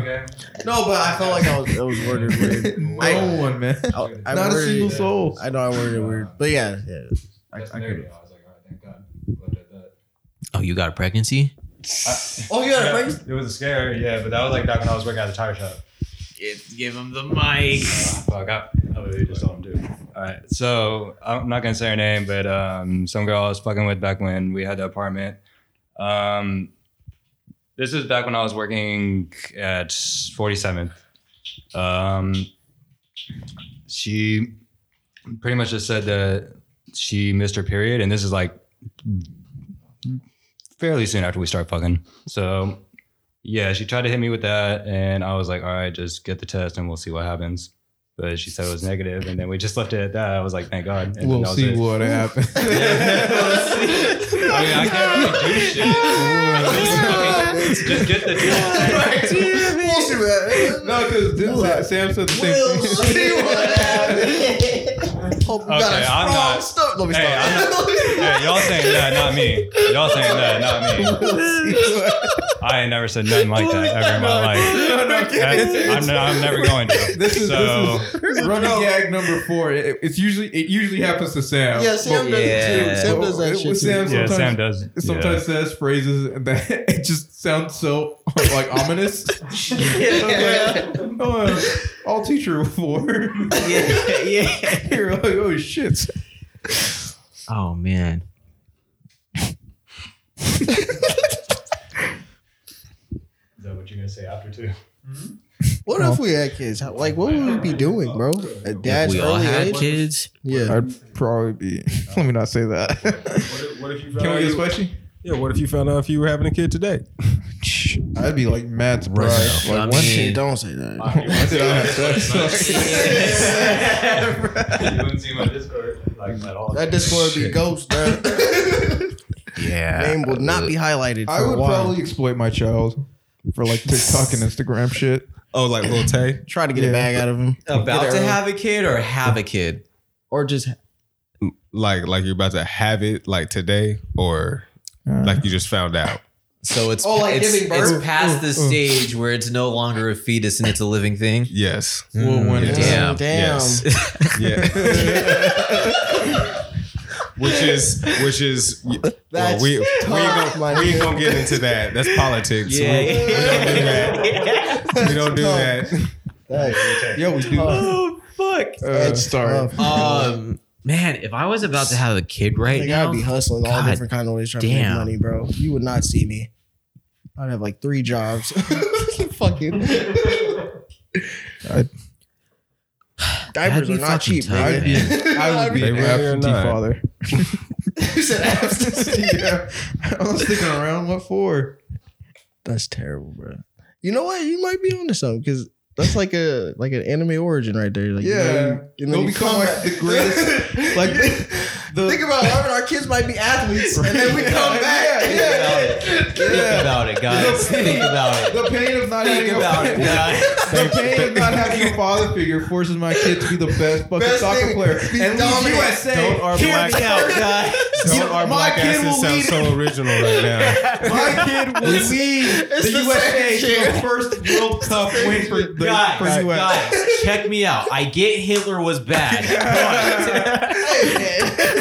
No, but I felt like I was. It was worded weird.
No one, man.
I, I
Not a single soul.
I know I worded it weird, but yeah, yeah. I, I could.
Oh, you got a pregnancy?
Oh, you got a
Yeah,
break?
It was a scare, yeah, but that was like back when I was working at the tire shop.
Give him the mic.
Fuck, I, I literally just told him to. All right, so I'm not gonna say her name, but um, some girl I was fucking with back when we had the apartment. Um, this is back when I was working at 47th. Um, she pretty much just said that she missed her period, and this is like fairly soon after we start fucking. So yeah, she tried to hit me with that, and I was like, all right, just get the test and we'll see what happens. But she said it was negative, and then we just left it at that. I was like, thank God. And
We'll see
it.
what happens.
I mean, I can't really do shit. just get the test.
We'll see what
no, because Sam said the same
We'll
thing.
see what happens. Hope you got
Okay,
a
I'm
strong
not-
story. Let me
Hey,
stop.
Hey, y'all saying that, not me. Y'all saying that, not me. I ain't never said nothing like that ever in my life.
No, no,
That's- I'm, ne- I'm never going to.
This is,
so,
this is running gag number four. It, it's usually it usually happens to Sam.
Yeah, Sam does it too. Sam does that
With
shit
Sam,
too.
yeah, Sam does.
Sometimes says phrases that it just sounds so like ominous.
Yeah.
oh, uh, I'll teach her before.
yeah, yeah.
You're like, oh shit.
Oh man.
Is that what you're gonna say after two?
What if we had kids? How, like, what would we be doing, bro? At dad's
we all had
age?
kids.
Yeah.
I'd probably be. Let me not say that.
What if, what if you
Can we get
you-
spicy?
Yeah, what if you found out if you were having a kid today?
I'd be like mad surprised.
I
Like when
mean-
Shit, don't say that.
when did I have sex?
you wouldn't see my Discord like at all.
That Discord would be ghost, bro.
Yeah.
Name will not be highlighted for
I
a
would
while.
probably exploit my child for like TikTok and Instagram shit.
Oh, like Lil Tay?
try to get a bag out of him,
About to have a kid or have a kid?
or just
Like like you're about to have it like today or
Uh,
like you just found out?
So it's
Oh, like
it's,
giving birth?
it's past the
Ooh, ooh.
stage where it's no longer a fetus and it's a living thing.
Yes.
well, when
Mm,
it's-
damn.
damn.
Yes. Yeah. which is which is well,
That's
we we ain't,
tough,
gonna, we ain't gonna get into that. That's politics.
Yeah.
We, we don't do that. We don't do that.
That-
Yo, we do.
oh fuck.
Uh,
That's
sorry.
tough.
Um, man, if I was about to have a kid right
Like,
now,
I'd be hustling all
God
different kind of ways trying to make money, bro. You would not see me. I'd have like three jobs. Fucking
I'd-
diapers
That'd be
are not cheap, bro.
tough,
I'd be, I would be
They
an absentee father.
You said absentee.
yeah, I'm not sticking around. What for?
That's terrible, bro. You know what? You might be onto something because that's like a like an anime origin right there. Like, you know,
Yeah,
you- and then
they'll
you
become like the greatest. Like the
Think about having our kids might be athletes, and then we come
Yeah,
back.
yeah,
Yeah.
think about it, guys. think about it.
the pain of not having
Think
a
it, guys.
The pain of not having a father figure forces my kid to be the best fucking
Best
soccer
thing,
player. And leads
dominant.
USA.
Don't our
Hear
black-
me out, guys.
Don't our
my
black
kid
asses
will
sound
lead.
so original right now.
My kid will lead
it's
the
the
USA to the first World Cup win for the
guys,
for
guys,
US.
check me out. I get Hitler was bad.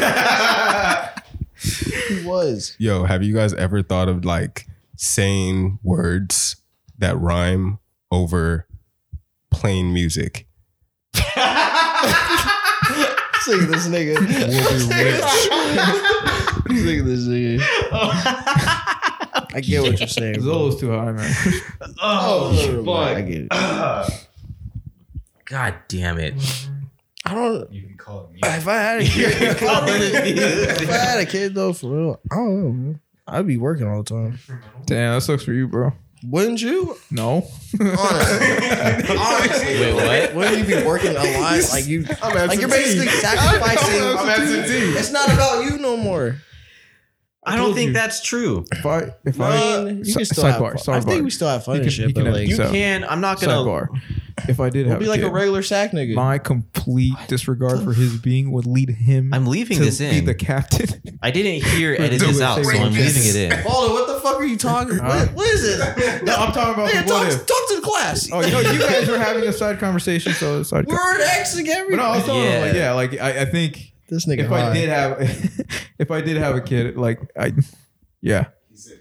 He was.
Yo, have you guys ever thought of like saying words that rhyme over plain music?
Look at this nigga.
We'll be rich.
Look at this nigga. I get what you're saying. bro.
Zolo's too high, man.
Oh, oh,
fuck.
I get it.
God damn it.
I don't.
You can call it
If I had a kid,
Call it
if I had a kid though, for real, I don't know. Man. I'd be working all the time.
Damn, that sucks for you, bro.
Wouldn't you?
No.
Honestly, honestly,
Wait, what?
Wouldn't you be working a lot? Like you,
I'm
like you're basically sacrificing.
I'm absentee.
It's not about you no more.
I don't think
you.
that's true.
If I if
I
I
you can still have
sidebar,
fun. I think
sidebar.
we still have fun
He
and
can- he
shit,
can
but
have
like,
You
So-
can. I'm not gonna.
sidebar. If I did
we'll
have
be
a
like
kid,
a regular sack nigga.
my complete disregard for his being would lead him
I'm leaving
to
this
be
in.
the captain.
I didn't hear edit
Do
this out,
say
so I'm leaving it in.
Waldo, what the fuck are you talking? What, what is this?
no, I'm talking about
Nigga,
the what
talk,
if.
talk to the class.
Oh, you know, you guys were having a side conversation, so side.
We're asking
But
everything.
no, I was telling him, like,
Yeah.
yeah, like I, I think
this nigga.
if I did have, if I did have a kid, like I, yeah,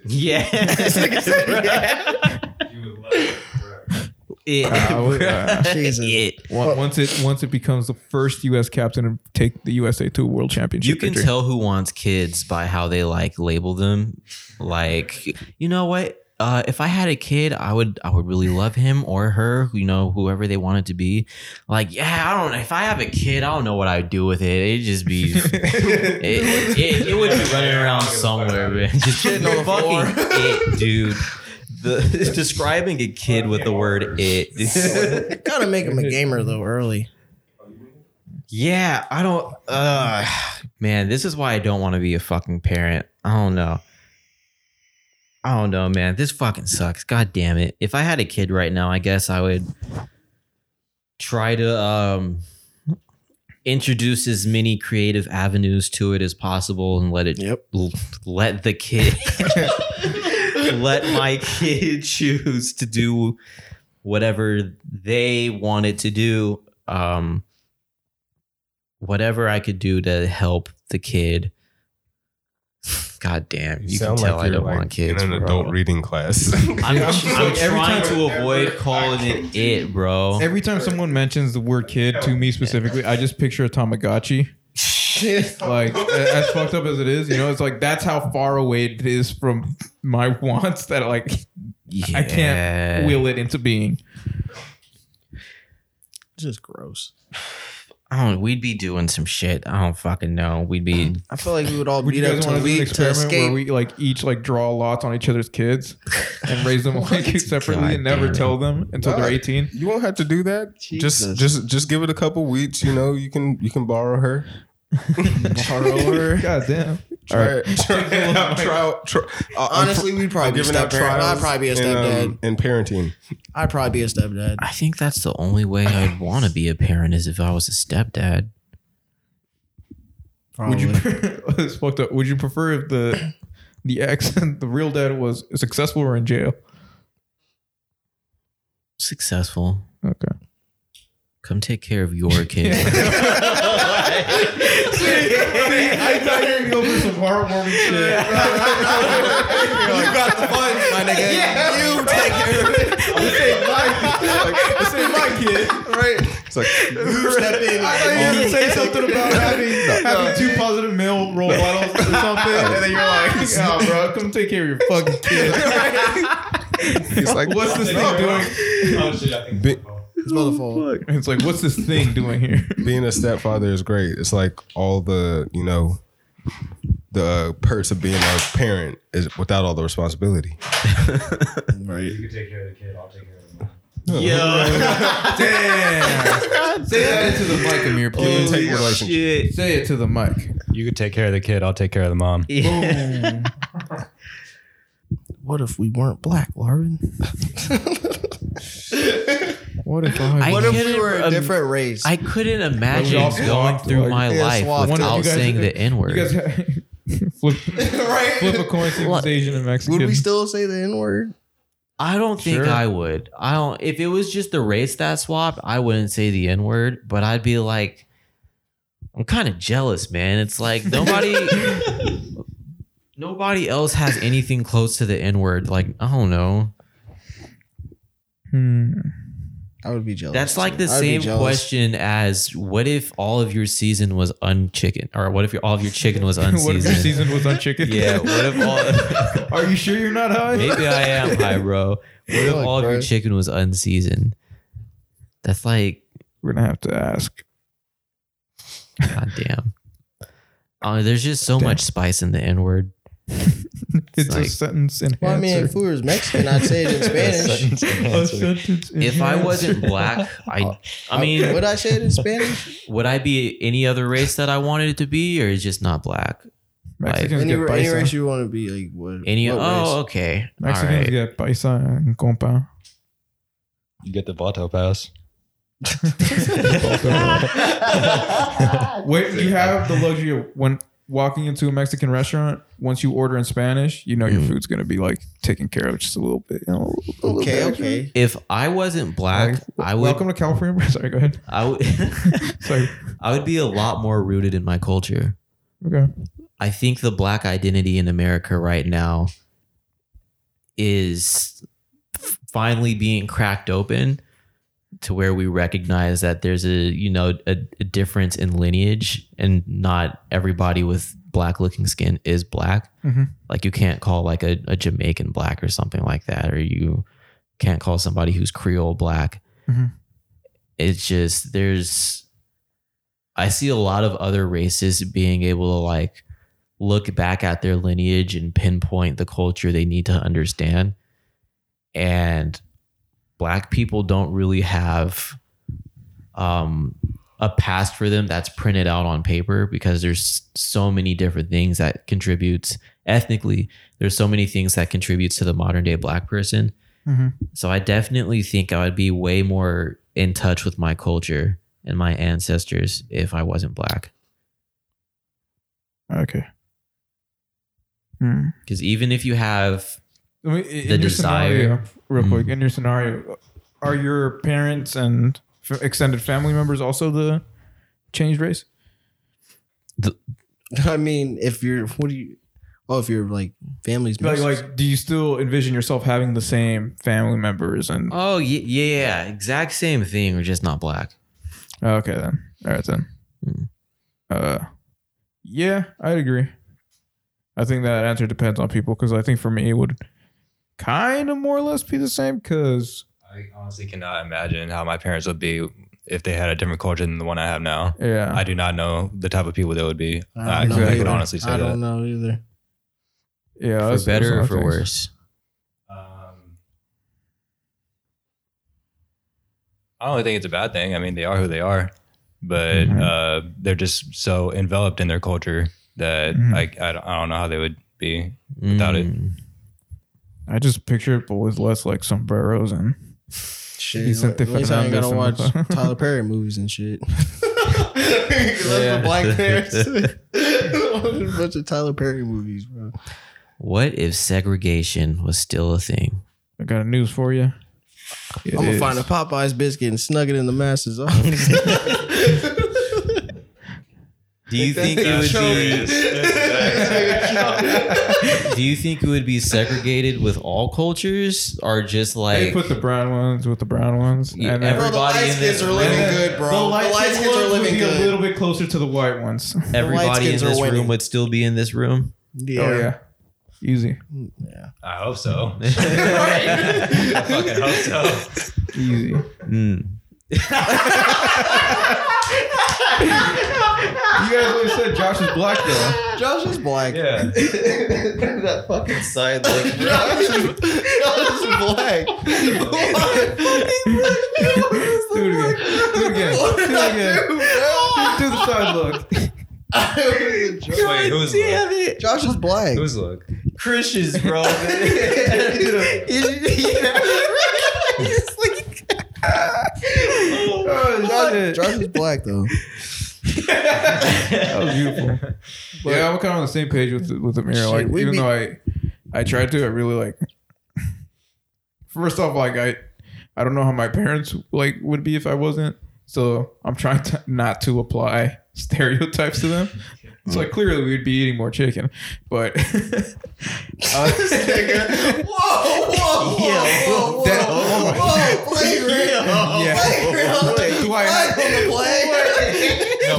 Yeah.
You would love it forever.
It,
would- uh,
Jesus.
it.
Once once it once it becomes the first U.S. captain to take the USA to a world championship.
You can
victory.
tell who wants kids by how they like label them. Like, you know what? Uh, if I had a kid, I would I would really love him or her, you know, whoever they wanted to be. Like, yeah, I don't. If I have a kid, I don't know what I'd do with it. It'd just be it, it, it would be running around somewhere, man. Just
Shitting on the
fucking it, dude. The describing a kid with the word it. dude.
Gotta make him a gamer though early.
Yeah, I don't. Uh, man, this is why I don't want to be a fucking parent. I don't know. I don't know, man. This fucking sucks. God damn it. If I had a kid right now, I guess I would try to um introduce as many creative avenues to it as possible and let it
Yep.
l- let the kid let my kid choose to do whatever they wanted to do um whatever i could do to help the kid god damn you, can
sound
tell
like
i don't
like
want kids
in an
bro.
adult reading class.
i'm, I'm,
I'm just every
trying
time-
to avoid calling it it bro
Every time someone mentions the word kid to me specifically, I just picture a Tamagotchi. like as fucked up as it is, you know, it's like that's how far away it is from my wants that like I can't
Yeah.
will it into being.
Just gross.
I don't. We'd be doing some shit. I don't fucking know. We'd be. Mm.
I feel like we would all
Would you
meet up
guys
to
want to do an
we to
experiment
escape.
where we like each like draw lots on each other's kids and raise them like separately
God
and never
it.
tell them until they're
Alright.
18?
you won't have to do that.
Jesus.
Just just just give it a couple weeks. You know, you can you can borrow her.
Borrower.
God damn.
Try. Try. Try. Try,
Honestly, we'd probably be
giving out.
I'd probably be a
in,
stepdad.
um, in parenting.
I'd probably be a stepdad.
I think that's the only way I'd want to be a parent is if I was a stepdad.
Probably.
Would you it's fucked up. Would you prefer if the the ex the real dad was successful or in jail?
Successful.
Okay.
Come take care of your kid.
I thought you were going for some heartwarming shit.
you got the funds, my nigga. You take care of it.
This ain't my, this ain't my kid, right?
It's like
You step in.
I thought you were gonna say something about having, having two positive male role models or something, and then you're like, "Oh, bro, come take care of your fucking kid."
it's like
What's this thing doing?
Oh shit! I think
Bi-
It's motherfucker.
Oh, it's like, what's this thing doing here?
being a stepfather is great. It's like all the you know the perks of being a parent is without all the responsibility.
Right.
you can take care of the kid. I'll take care of the mom.
Damn. Say that into the mic, Amir, please.
Take relationship.
Say it to the mic.
You could take care of the kid. I'll take care of the mom.
Boom.
What if we weren't black, Larvin?
What if I?
I
What if we
couldn't
were a
im-
different race?
I couldn't imagine
all
going
swapped,
through
like-
my
Yeah,
life
swapped.
One of
without
you guys-
saying the N
you
word.
guys flip,
right?
flip a coin, see if it's Asian and Mexican.
Would we still say the N word?
I don't think
Sure.
I would. I don't. If it was just the race that swapped, I wouldn't say the N word, but I'd be like, I'm kind of jealous, man. It's like nobody, nobody else has anything close to the N word. Like I don't know.
Hmm.
I would be jealous.
That's like the same question as what if all of your season was unchicken, or what if your, all of your chicken was unseasoned?
what if your season was unchicken?
yeah. What if all?
Are you sure you're not high?
Maybe I am high, bro. What if
Like,
all of your chicken was unseasoned? That's like
We're gonna have to ask.
God damn. Uh, there's just so
Damn.
much spice in the N word.
It's
like-
a sentence enhancer.
Well, I mean, if we were Mexican, I'd say it in Spanish.
a sentence
If I wasn't black, I I uh, mean,
would I say it in Spanish?
would I be any other race that I wanted it to be, or is just not black?
Mexicans
Any,
get
any race you want to be like? What?
Any?
what
oh,
race?
okay. All
Mexicans
right.
get paisa and compa.
You get the Vato pass.
Wait, you have the luxury of when walking into a Mexican restaurant. Once you order in Spanish, you know your
Mm.
food's gonna be like taken care of just a little bit. You know, a little
Okay,
bit
okay.
If I wasn't black,
Like,
I would.
Welcome to California. Sorry, go ahead.
I would.
Sorry.
I would be a lot more rooted in my culture.
Okay.
I think the black identity in America right now is f- finally being cracked open to where we recognize that there's a you know a, a difference in lineage and not everybody with black looking skin is black
Mhm.
like you can't call like a, a jamaican black or something like that or you can't call somebody who's creole black
Mhm.
it's just there's i see a lot of other races being able to like look back at their lineage and pinpoint the culture they need to understand and black people don't really have um a past for them that's printed out on paper because there's so many different things that contributes ethnically there's so many things that contributes to the modern day black person
Mhm.
so i definitely think i would be way more in touch with my culture and my ancestors if I wasn't black.
Okay. Hmm.
Because even if you have,
I mean,
The desire.
scenario, real quick, in your scenario, are your parents and f- extended family members also the changed race?
I mean, if you're, what do you? Oh, if you're like families,
Like, like, do you still envision yourself having the same family members? And
oh yeah, yeah, exact same thing, or just not black.
okay, then, all right, then.
Hmm.
Uh, yeah, I'd agree. I think that answer depends on people because I think for me it would kind of more or less be the same because
I honestly cannot imagine how my parents would be if they had a different culture than the one I have now.
yeah,
I do not know the type of people they would be.
I
I,
don't know
I
either.
honestly say
I
that.
don't know either.
yeah,
For
that's-
better or
that's
for
what think.
worse.
Um, I don't really think it's a bad thing. I mean, they are who they are, but
Mhm.
uh, they're just so enveloped in their culture that
Mhm.
I, I, don't, I don't know how they would be without it.
I just picture it, but with less like sombreros and
Shit,
Vicente
at least I ain't gotta watch Tyler Perry movies and shit.
Yeah.
the black parents. a bunch of Tyler Perry movies, bro.
What if segregation was still a thing?
I got a news for you. It
I'm gonna
is.
find a Popeyes biscuit and snug it in the masses.
Do you think it would be? Do you think it would be segregated with all cultures, or just
They
like
put the brown ones with the brown ones,
Yeah,
and then
everybody
Bro, the light
in
skins
this
are living
room-
good, bro.
the light,
The light skins are
ones would
living
be a little bit closer to the white ones.
everybody in
skins are
this room would still be in this room?
Yeah.
Oh yeah, easy,
yeah.
I hope so. I fucking hope so.
easy.
Mm.
You guys always said Josh is black though.
Josh is black.
Yeah.
that fucking side look.
Josh is, Josh is black.
Do it again. Do it again. Do it again. Do the side look.
Wait, who's look?
Josh is black.
Who's look?
Christians, bro.
Oh,
Josh,
shit.
Josh is black though.
That was beautiful. yeah, I'm kind of on the same page with with Amir.
Shit,
Like, even
be-
though I I tried to, I really like. First off, like I I don't know how my parents like would be if I wasn't. So I'm trying to not to apply stereotypes to them. It's like clearly we'd be eating more chicken, but uh,
Whoa, whoa, whoa,
Yeah,
whoa, whoa,
that-
whoa, whoa, playground.
Yeah.
Playground.
Do I
Flag
have-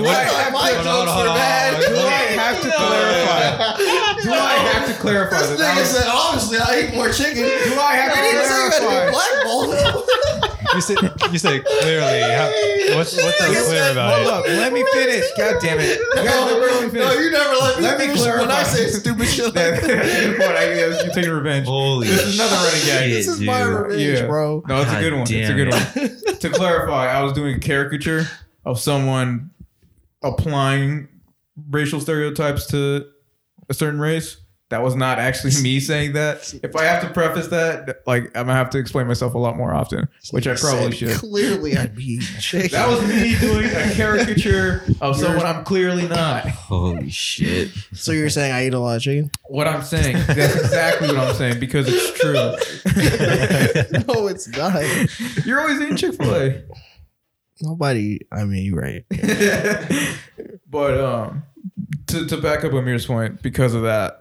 on
do
I
I have
my
to,
jokes
hold on,
were
hold
bad.
do I have to clarify? Do I have to clarify
This
that? that
nigga
was-
said, obviously, I eat more chicken.
do I have
He didn't say you
to
had to be
clarify?
blackballed.
You said you said clearly. How, what's what's so clear about
Hold
it?
up, let me finish. God damn it. You guys never let me finish.
No, you never let me
Let me
finish when I say stupid shit like
That's
that.
a good point. I guess you're taking revenge.
Holy
This is another running gag.
This is my revenge,
Yeah.
bro.
No, it's a good one. It's a good one. to clarify, I was doing a caricature of someone applying racial stereotypes to a certain race. That was not actually me saying that. If I have to preface that, like I'm gonna have to explain myself a lot more often, which I probably should.
Clearly, I'd be.
That was me doing a caricature of someone I'm clearly not.
Holy shit.
so you're saying I eat a lot of chicken?
What I'm saying, that's exactly what I'm saying because it's true.
no, it's not.
You're always eating Chick Fil A.
Nobody. I mean, you're right.
but um, to to back up Amir's point, because of that,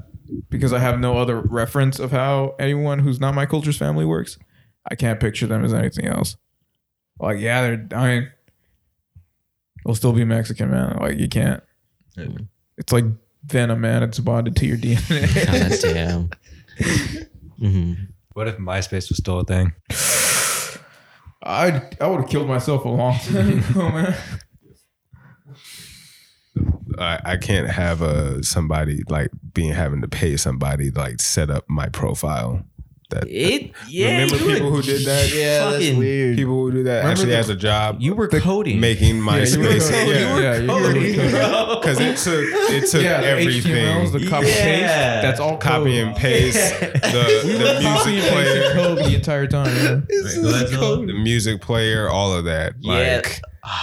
because I have no other reference of how anyone who's not my culture's family works, I can't picture them as anything else. Like, yeah, they're dying. They'll still be Mexican, man. Like, you can't. It's like venom, man. It's bonded to your DNA.
God damn. hmm
What if MySpace was still a thing?
I I would have killed myself a long time ago, man.
I, I can't have a somebody like being having to pay somebody like set up my profile. That
It yeah.
remember people
were-
who did that.
Yeah, that's
Fucking-
weird.
People who do that
Remember
actually
the-
has a job
You were coding.
making
Yeah, you were
MySpace.
coding.
Yeah,
Yeah, you were
coding,
coding.
bro.
because it took it took
yeah, the
everything.
HTMLs, the copy paste. That's all
copy and paste the,
We
the music player,
code the entire time. Yeah.
the music player, all of that.
Yeah.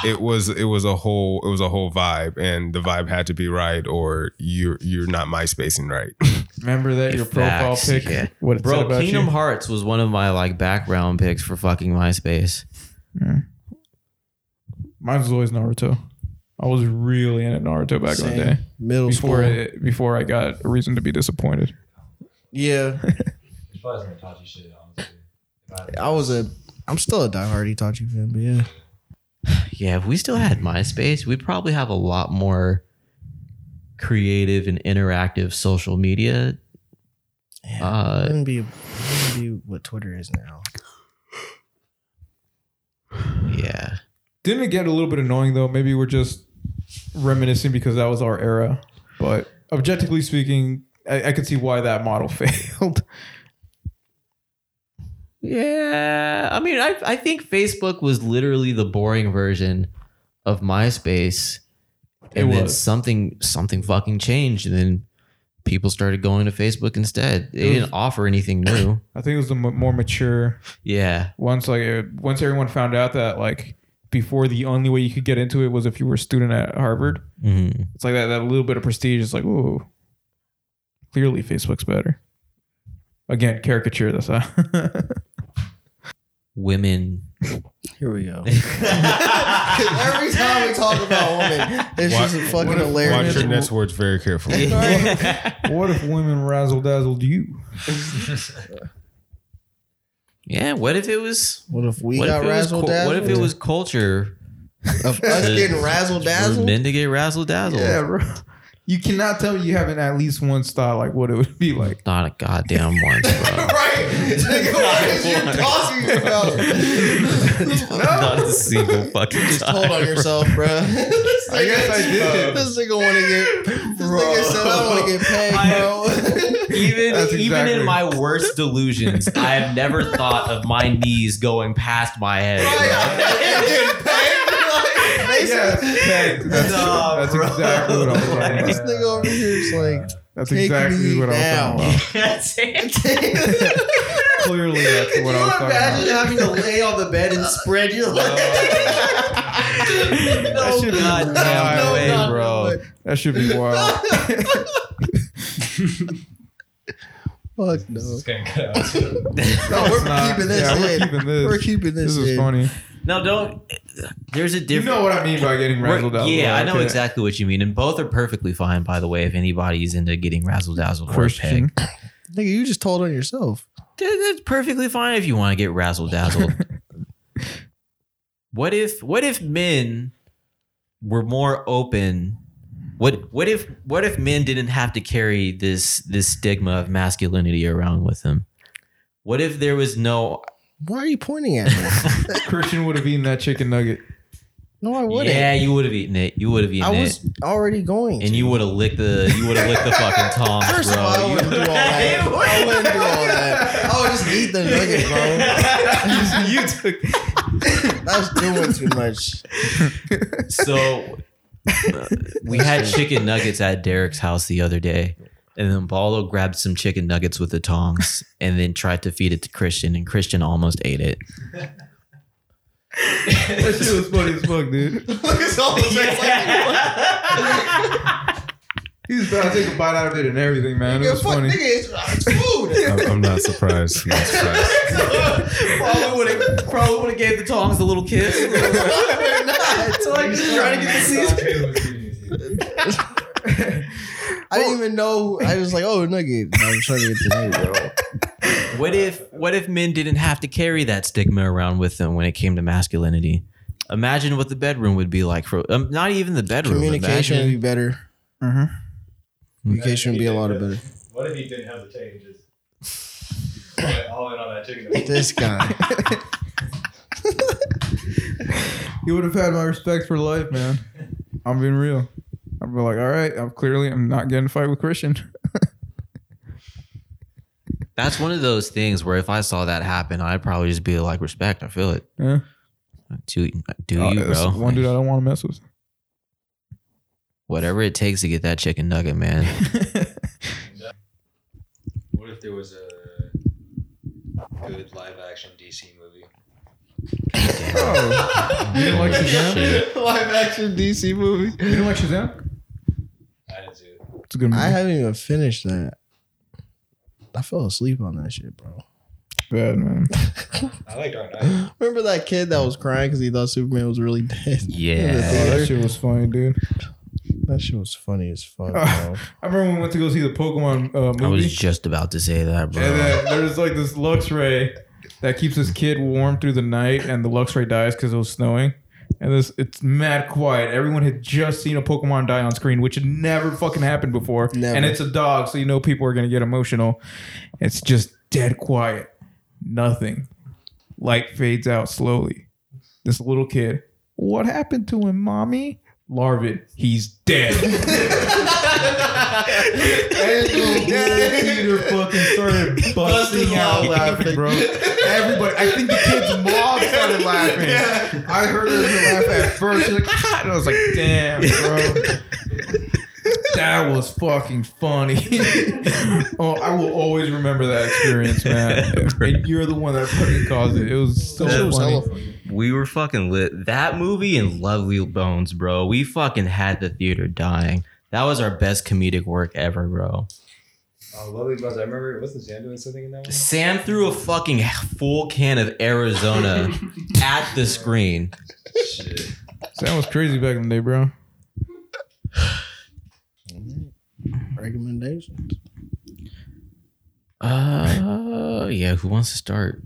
Like it was it was a whole it was a whole vibe, and the vibe had to be right, or you're you're not MySpacing right.
Remember that your profile
Facts,
pic?
yeah.
What it said
Bro,
about
Kingdom
you?
Hearts was one of my like background pics for fucking MySpace. Hmm.
Mine was always Naruto. I was really into Naruto back in the
Same.
day.
Middle
Before
school.
it, before I got a reason to be disappointed.
yeah,
It's probably some Itachi shit, honestly. If had-
I was a. I'm still a diehard Itachi fan, but yeah.
Yeah, if we still had MySpace, we'd probably have a lot more creative and interactive social media.
Yeah,
Uh,
it wouldn't be, it wouldn't be what Twitter is now.
Yeah.
Didn't it get a little bit annoying though? Maybe we're just reminiscing because that was our era. But objectively speaking, I, I could see why that model failed.
Yeah. I mean, I, I think Facebook was literally the boring version of MySpace. And then
was.
something something fucking changed and then people started going to Facebook instead. They
It was-
didn't offer anything new.
I think it was the m- more mature
Yeah.
once like uh, once everyone found out that like before the only way you could get into it was if you were a student at Harvard.
hmm
It's like that that little bit of prestige is like, ooh, clearly Facebook's better. Again, caricature. this. how.
Women.
Here we go. Every time we talk about women, it's
Watch-
just fucking
what if-
hilarious.
Watch your next words very carefully.
what if women razzle dazzled you?
yeah. What if it was
What if we
what
got
it was
razzle
cul-
dazzled?
What if it was culture
of us
to-
getting razzle
for
dazzled?
men to get razzle dazzled?
Yeah, bro. You cannot tell me you haven't at least once thought like what it would be like.
Not a goddamn once, bro.
Right, nigga, what is you talking about?
Not a single fucking
Just
time.
hold on yourself, bro. this
I guess I did.
This nigga want to get. This nigga said I want to get paid, bro.
Even
That's
even
exactly-
in my worst delusions, I have never thought of my knees going past my head.
getting paid. Like, Mason,
Yes, that's,
Nah,
that's
bro.
exactly what I was talking about.
This
about.
nigga over here is like.
That's
Take
exactly
me
what I was
down.
talking about.
That's it.
Clearly, that's what I was talking about.
Imagine having to lay on the bed and spread your legs?
That should be
God
wild,
damn
no,
way,
no,
bro.
That should be wild.
Fuck no.
It's gonna cut out.
No, we're keeping this
Yeah, we're
in.
keeping this.
We're keeping this,
This is
in.
funny.
No, don't. There's a difference.
You know what I mean by getting razzled dazzled.
yeah, I know
okay.
exactly what you mean, and both are perfectly fine. By the way, if anybody's into getting razzle dazzled or
Christian.
pegged,
Nigga, you just told on yourself.
That's perfectly fine if you want to get razzle dazzled. what if what if men were more open? What what if what if men didn't have to carry this this stigma of masculinity around with them? What if there was no
Why are you pointing at me?
Christian would have eaten that chicken nugget.
No, I wouldn't.
Yeah, you would have eaten it. You would have eaten
I
it.
was already going.
and
to.
you would have licked the you would have licked the fucking tongs,
First
bro.
of all, I
You
wouldn't do all that.
would've-
I wouldn't do all that. I would just eat the nugget, bro.
you took.
That's doing too much.
So uh, we had chicken nuggets at Derek's house the other day. And then Baldo grabbed some chicken nuggets with the tongs and then tried to feed it to Christian, and Christian almost ate it.
That shit was funny as fuck, dude.
Look at all the
He was about to take a bite out of it and everything, man. It was
fuck,
funny.
nigga, it's, uh, it's food.
I'm, I'm not surprised. I'm not surprised.
probably would have probably would have gave the tongs a little kiss.
We're not. So like just trying to get the season. I didn't even know. I was like, oh, nugget. I was trying to get the nugget, bro.
What if what if men didn't have to carry that stigma around with them when it came to masculinity? Imagine what the bedroom would be like for um, not even the bedroom.
Communication would
Imagine-
be better.
Mhm.
Communication would be a lot of better.
What if he didn't have the chicken? Just all in on that chicken.
This guy.
You would have had my respect for life, man. I'm being real. I'd be like, all right, I'm clearly I'm not getting in a fight with Christian.
That's one of those things where if I saw that happen, I'd probably just be like, respect. I feel it.
Yeah.
Do, do
Oh,
you,
that's
bro?
One dude I don't want to mess with.
Whatever it takes to get that chicken nugget, man.
What if there was a good live action DC movie?
Damn
Oh, you didn't like Shazam?
Live action DC movie.
You didn't like Shazam?
I didn't see it.
It's a good movie.
I haven't even finished that. I fell asleep on that shit, bro.
Bad man.
I like Dark Knight.
Remember that kid that was crying because he thought Superman was really dead?
Yeah.
Oh, that shit was funny, dude.
That shit was funny as fuck, bro.
I remember when we went to go see the Pokemon uh, movie.
I was just about to say that, bro.
And then there's like this Luxray that keeps this kid warm through the night, and the Luxray dies because it was snowing. And this, it's mad quiet. Everyone had just seen a Pokemon die on screen, which had never fucking happened before.
Never.
And it's a dog, so you know people are gonna get emotional. It's just dead quiet. Nothing. Light fades out slowly. This little kid. What happened to him, mommy? Larvid, he's dead. Peter fucking started busting out laughing, bro. Everybody, I think the kid's mom started laughing. I heard her laugh at first. She's like, ah, and I was like, damn, bro. That was fucking funny. oh, I will always remember that experience, man. And you're the one that fucking caused it. It was so
That shit was
funny.
We were fucking lit. That movie and Lovely Bones, bro. We fucking had the theater dying. That was our best comedic work ever, bro.
Oh, Lovely Bones. I remember, wasn't Sam doing something in that one?
Sam threw a fucking full can of Arizona at the screen.
Shit.
Sam was crazy back in the day, bro.
Recommendations.
Uh, yeah. Who wants to start?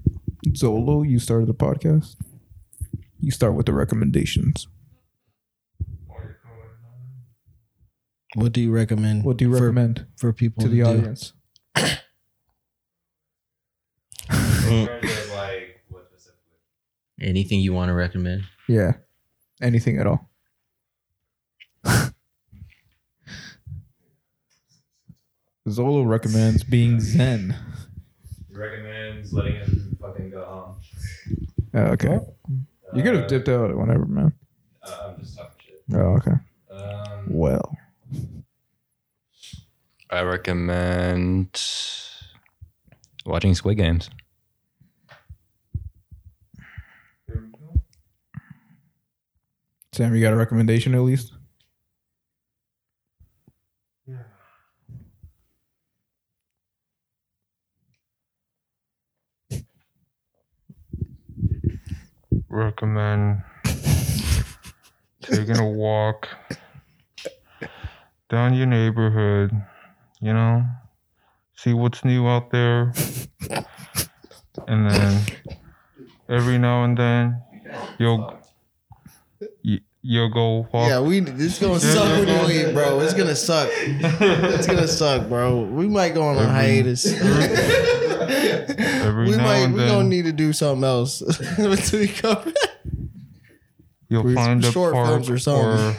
Zolo, you started the podcast. You start with the recommendations.
What do you recommend?
What do you
for,
recommend
for people
to the
do?
audience?
In terms of like, what specifically?
Anything you want to recommend?
Yeah, anything at all. Zolo recommends being zen.
He recommends letting him fucking go home.
Oh, okay, you could
Uh,
have dipped out whenever, man.
Uh, I'm just talking shit.
Oh, okay.
Um,
Well,
I recommend watching Squid Games.
Sam, you got a recommendation at least?
recommend taking a walk down your neighborhood, you know, see what's new out there. And then every now and then you'll you, you'll go walk
Yeah, we. It's gonna suck when you leave, bro. It's gonna suck. It's gonna suck, bro. We might go on a hiatus.
every
we
now
might.
and
We gonna
then.
need to do something else until we come. back.
you'll find a
short
park
films or
or
something.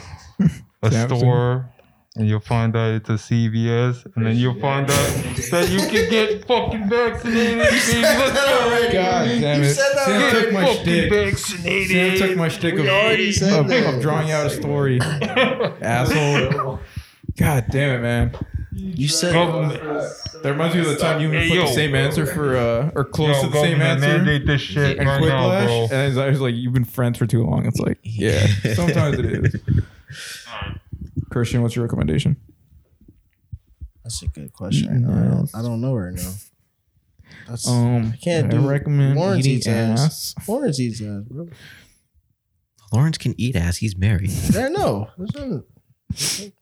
a store and you'll find out it's a CVS and then you'll find out that you can get fucking vaccinated. baby. Let's go.
God damn
You
it!
said that
Sam
already.
took my
Fucking
shtick.
vaccinated.
Sam took my shtick
We
of,
already said
of,
that.
of drawing out a story. Asshole. God damn it, man.
You said.
Government.
That reminds me of the time you
Hey,
put
yo.
the same answer for uh or close
Yo,
to the same
government
answer.
mandate this shit
and
right
quick
now, bro.
and I was like, you've been friends for too long. It's like, yeah, sometimes it is. Christian, what's your recommendation?
That's a good question. Right. I don't. I don't know right now. That's.
Um,
I can't
I
do
recommend
Lawrence
eating
eats ass.
ass.
Lawrence eats ass, bro.
Lawrence can eat ass. He's married.
I know. There's none-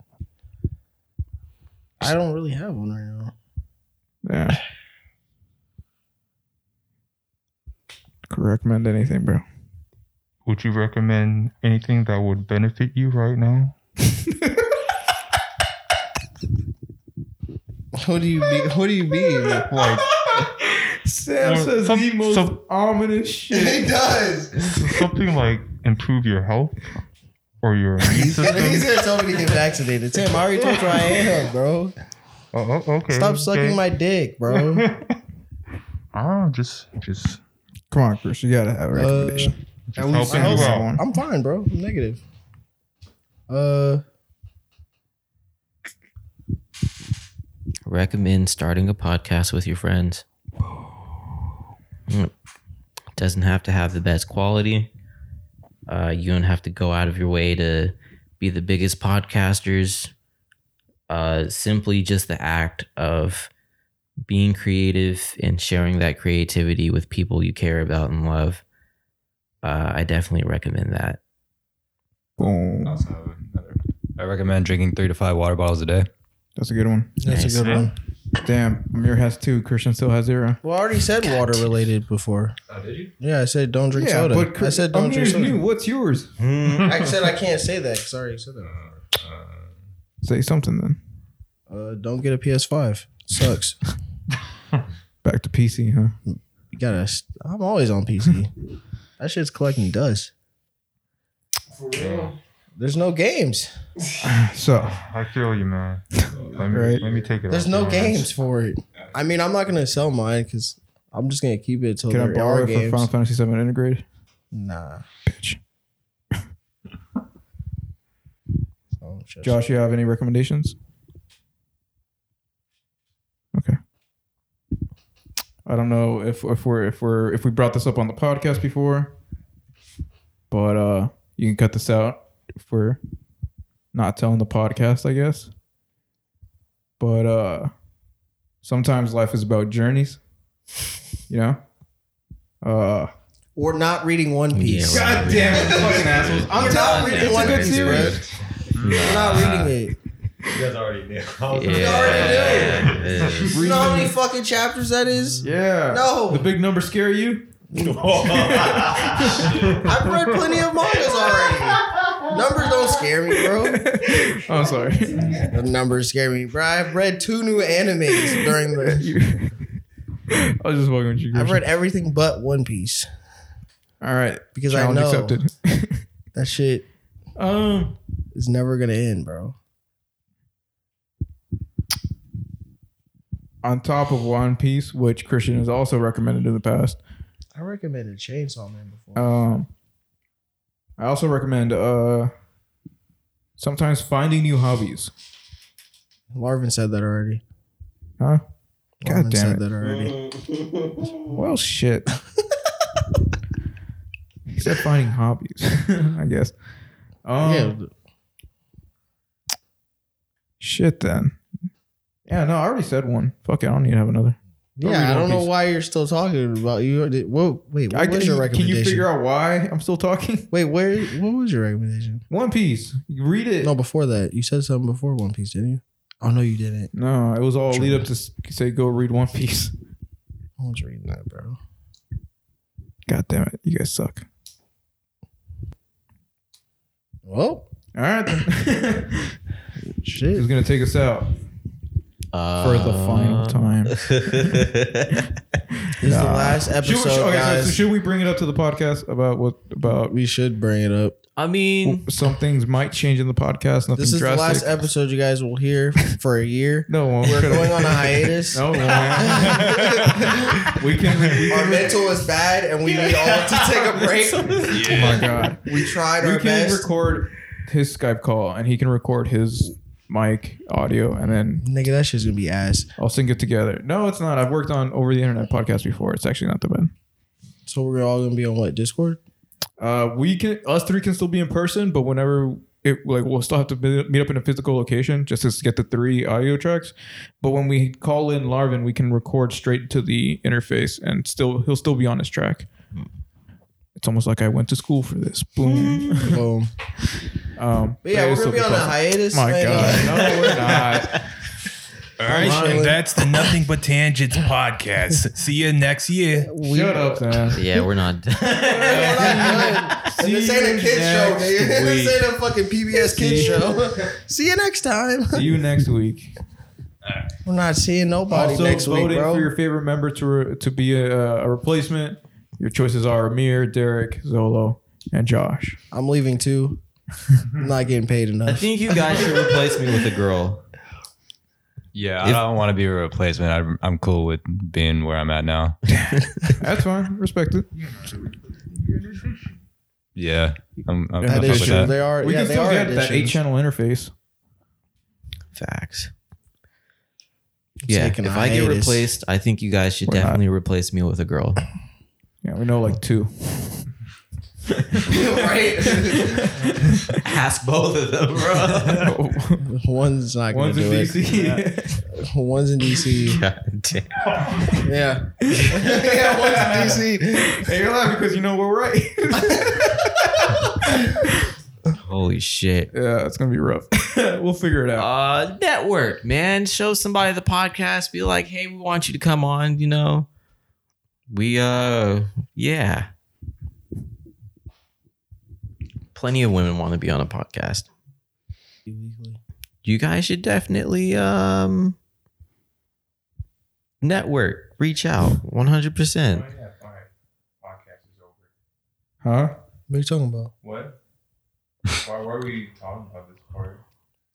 I don't really have one right now.
Yeah. Could recommend anything, bro.
Would you recommend anything that would benefit you right now?
What do you be? What do you mean?
Like
Sam
Uh,
says
some-
the most
some-
ominous shit.
He does.
something like improve your health or your immune
He's gonna, he's gonna tell me to get vaccinated. Tim, I already told you I am, bro.
Oh, oh, okay.
Stop sucking
okay.
my dick, bro.
Ah, just just
Come on, Chris, you gotta have a recommendation.
just
least
helping you out.
I'm fine, bro. I'm negative. Uh,
Recommend starting a podcast with your friends. Mm. Doesn't have to have the best quality. Uh, you don't have to go out of your way to be the biggest podcasters. Uh, simply just the act of being creative and sharing that creativity with people you care about and love. Uh, I definitely recommend that.
Boom.
Also, I recommend drinking three to five water bottles a day.
That's a good one.
That's
Nice.
a good one.
Damn, Amir has two. Christian still has zero.
Well, I already said water related before.
Oh, did you?
Yeah, I said don't drink soda. I said don't drink
Amir's
soda.
new. What's yours?
I said I can't say that. Sorry, I said that.
Say something then.
Uh, don't get a PS5. Sucks.
Back to PC, huh?
You gotta. I'm always on PC. that shit's collecting dust. There's no games.
So
I feel you, man. Let me,
Right.
let me take it.
There's no games for it. I mean, I'm not gonna sell mine because I'm just gonna keep it till
can I
there
borrow
are
it for
games.
Final Fantasy VII Intergrade?
Nah.
Bitch.
So, just-
Josh, you have any recommendations? Okay. I don't know if if we're if we're if we brought this up on the podcast before, but uh, you can cut this out if we're not telling the podcast, I guess. But uh, sometimes life is about journeys, you know. Uh,
Or not reading One Piece.
Yeah,
God damn it, fucking assholes! I'm telling you, it's a
One
good
Piece,
series.
You're not reading it.
You guys already knew.
Yeah.
You know how many fucking chapters that is?
Yeah.
No.
The big number scare you?
I've read plenty of mangas already. Numbers don't scare me, bro.
I'm sorry.
The numbers scare me, bro. I've read two new animes during the.
I was just walking with you.
I've read everything but One Piece
All right.
because
Challenge
I know
accepted.
that shit
um,
is never gonna end, bro.
on top of One Piece, which Christian has also recommended in the past.
I recommended Chainsaw Man before.
Um, I also recommend uh, sometimes finding new hobbies.
Larvin said that already.
Huh? God
Larvin
damn
said
it.
that already.
Well, shit. he said finding hobbies. I guess. Um,
yeah,
Shit. Then. Yeah. No, I already said one. Fuck it. I don't need to have another. Don't read
yeah. I don't know why you're still talking about you. Did, whoa, wait, what
I
was
can,
your
can
recommendation?
you figure out why I'm still talking?
Wait, where? What was your recommendation?
One Piece. You read it.
No, before that, you said something before One Piece, didn't you? Oh no, you didn't.
No, it was all
True.
lead up to say go read One Piece.
I was reading that, bro.
God damn it, you guys suck.
Well,
All right, then. Who's
shit.
gonna take us out for the final um, time?
This is the last
Should,
episode,
should- okay, so,
guys.
so should we bring it up to the podcast about what about
we should bring it up.
I mean,
some things might change in the podcast? Nothing
This is
drastic.
the last episode you guys will hear for a year.
No, it.
We're
Shut up.
going on a hiatus.
No, it won't. we can. We
Our
can
mental is bad, and we need all to take a break.
oh my god.
We tried
we
our
can
best.
record his Skype call, and he can record his mic audio, and then
Nigga, that shit's gonna be ass.
I'll sync it together. No, it's not. I've worked on over the internet podcast before. It's actually not that bad.
So we're all gonna be on what Discord?
Uh, we can us three can still be in person, but whenever it like we'll still have to meet up in a physical location just to get the three audio tracks. But when we call in Larvin, we can record straight to the interface, and still he'll still be on his track. It's almost like I went to school for this. Boom.
Boom.
um,
But yeah, we're gonna be on a
possible.
hiatus.
My
man.
God, no, we're not.
All right,
Finally.
and that's the Nothing But Tangents podcast. See you next year.
We-
Shut up, man.
yeah, we're not.
We're not done. And this ain't a
you
kid show,
next
nigga. This ain't a fucking PBS kid show. See you next time.
See you next week.
We're not seeing nobody
also,
next week,
voting
bro.
for your favorite member to re- to be a, a replacement. Your choices are Amir, Derek, Zolo, and Josh.
I'm leaving too. I'm not getting paid enough.
I
enough.
think you guys should replace me with a girl.
Yeah, I
If-
don't want to be a replacement. I'm, I'm cool with being where I'm at now.
That's fine. Respect it.
Yeah, I'm, I'm
That
I'm
that
fuck
is
with
true. They are.
We
yeah,
can
they
still
are
get that eight channel interface.
Facts. Yeah,
taking
if I get
hiatus.
replaced, I think you guys should
We're not.
definitely replace me with a girl.
Yeah, we know like two.
right?
Ask both of them, bro.
One's not gonna
One's in
do it.
DC.
One's in DC.
God damn.
Yeah. yeah, one's in DC.
Hey, you're laughing because you know we're right.
Holy shit.
yeah, it's gonna be rough. we'll figure it out.
Uh, network, man. Show somebody the podcast. Be like, hey, we want you to come on. You know, we uh, yeah. Plenty of women want to be on a podcast. You guys should definitely um network, reach out, one hundred percent.
Podcast is over.
huh?
What are you talking about?
What? Why, why are we talking about this part?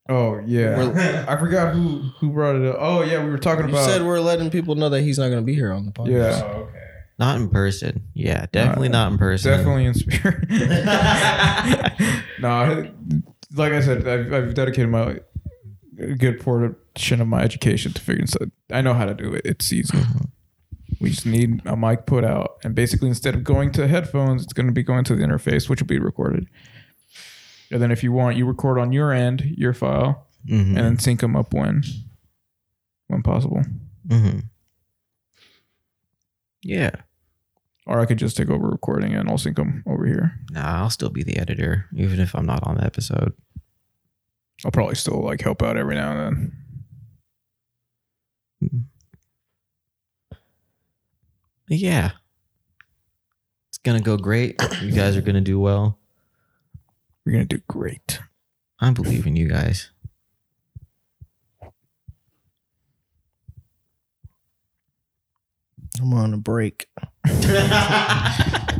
Oh yeah. I forgot who who brought it up. Oh yeah, we were talking about
You
about.
said we're letting people know that he's not gonna be here on the podcast.
yeah,
Oh, okay.
Not in person. Yeah, definitely not in person.
definitely in spirit. no, like I said, I've, I've dedicated my a good portion of my education to figuring. So I know how to do it. It's easy. Mm-hmm. We just need a mic put out, and basically, instead of going to headphones, it's going to be going to the interface, which will be recorded. And then, if you want, you record on your end your file,
Mhm.
and then sync them up when when possible.
Mhm. Yeah.
Or I could just take over recording and I'll sync them over here.
Nah, I'll still be the editor, even if I'm not on the episode.
I'll probably still like help out every now and then.
But yeah. It's gonna go great. You guys are gonna do well.
We're gonna do great.
I believe in you guys.
I'm on a break.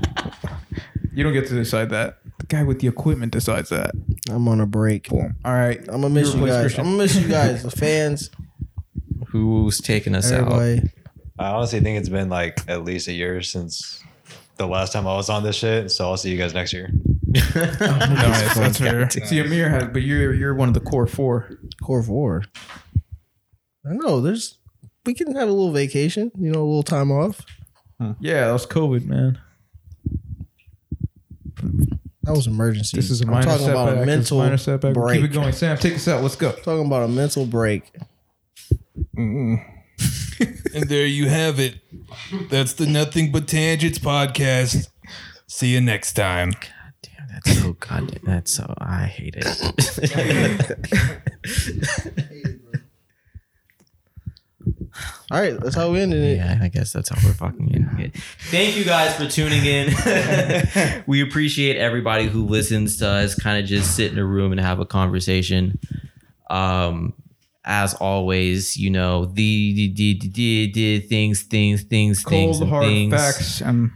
You don't get to decide that. The guy with the equipment decides that.
I'm on a break.
Boom. All right.
I'm gonna miss
You
you guys.
Christian.
I'm gonna miss you guys, the fans,
Who's taking us out?
I honestly think it's been like at least a year since the last time I was on this shit. So I'll see you guys next year.
Nice. That's fair. See, Amir has, but you're you're one of the core four.
Core four. I know. There's. We can have a little vacation. You know, a little time off.
Yeah, that was COVID, man.
That was emergency.
This is a
I'm
minor
talking
setback.
about a
This is
mental
minor setback.
break.
Keep it going, Sam. Take us out. Let's go.
Talking about a mental break.
And there you have it. That's the Nothing But Tangents podcast. See you next time.
Damn, that's so goddamn. That's so. I hate it.
All right, that's how we ended it.
yeah, I guess that's how we're fucking in. it. Thank you guys for tuning in. we appreciate everybody who listens to us kind of just sit in a room and have a conversation. Um, as always, you know, the, the, the, the, the, the things, things, things, things,
Cold
and
hard
things.
facts. Um,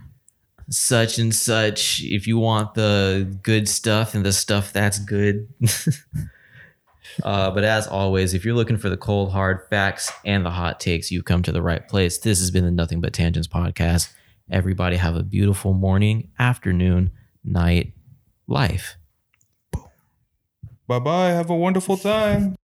such and such if you want the good stuff and the stuff that's good. uh, but as always, if you're looking for the cold hard facts and the hot takes, you've come to the right place. This has been the Nothing But Tangents podcast. Everybody have a beautiful morning, afternoon, night, life.
Bye bye. Have a wonderful time.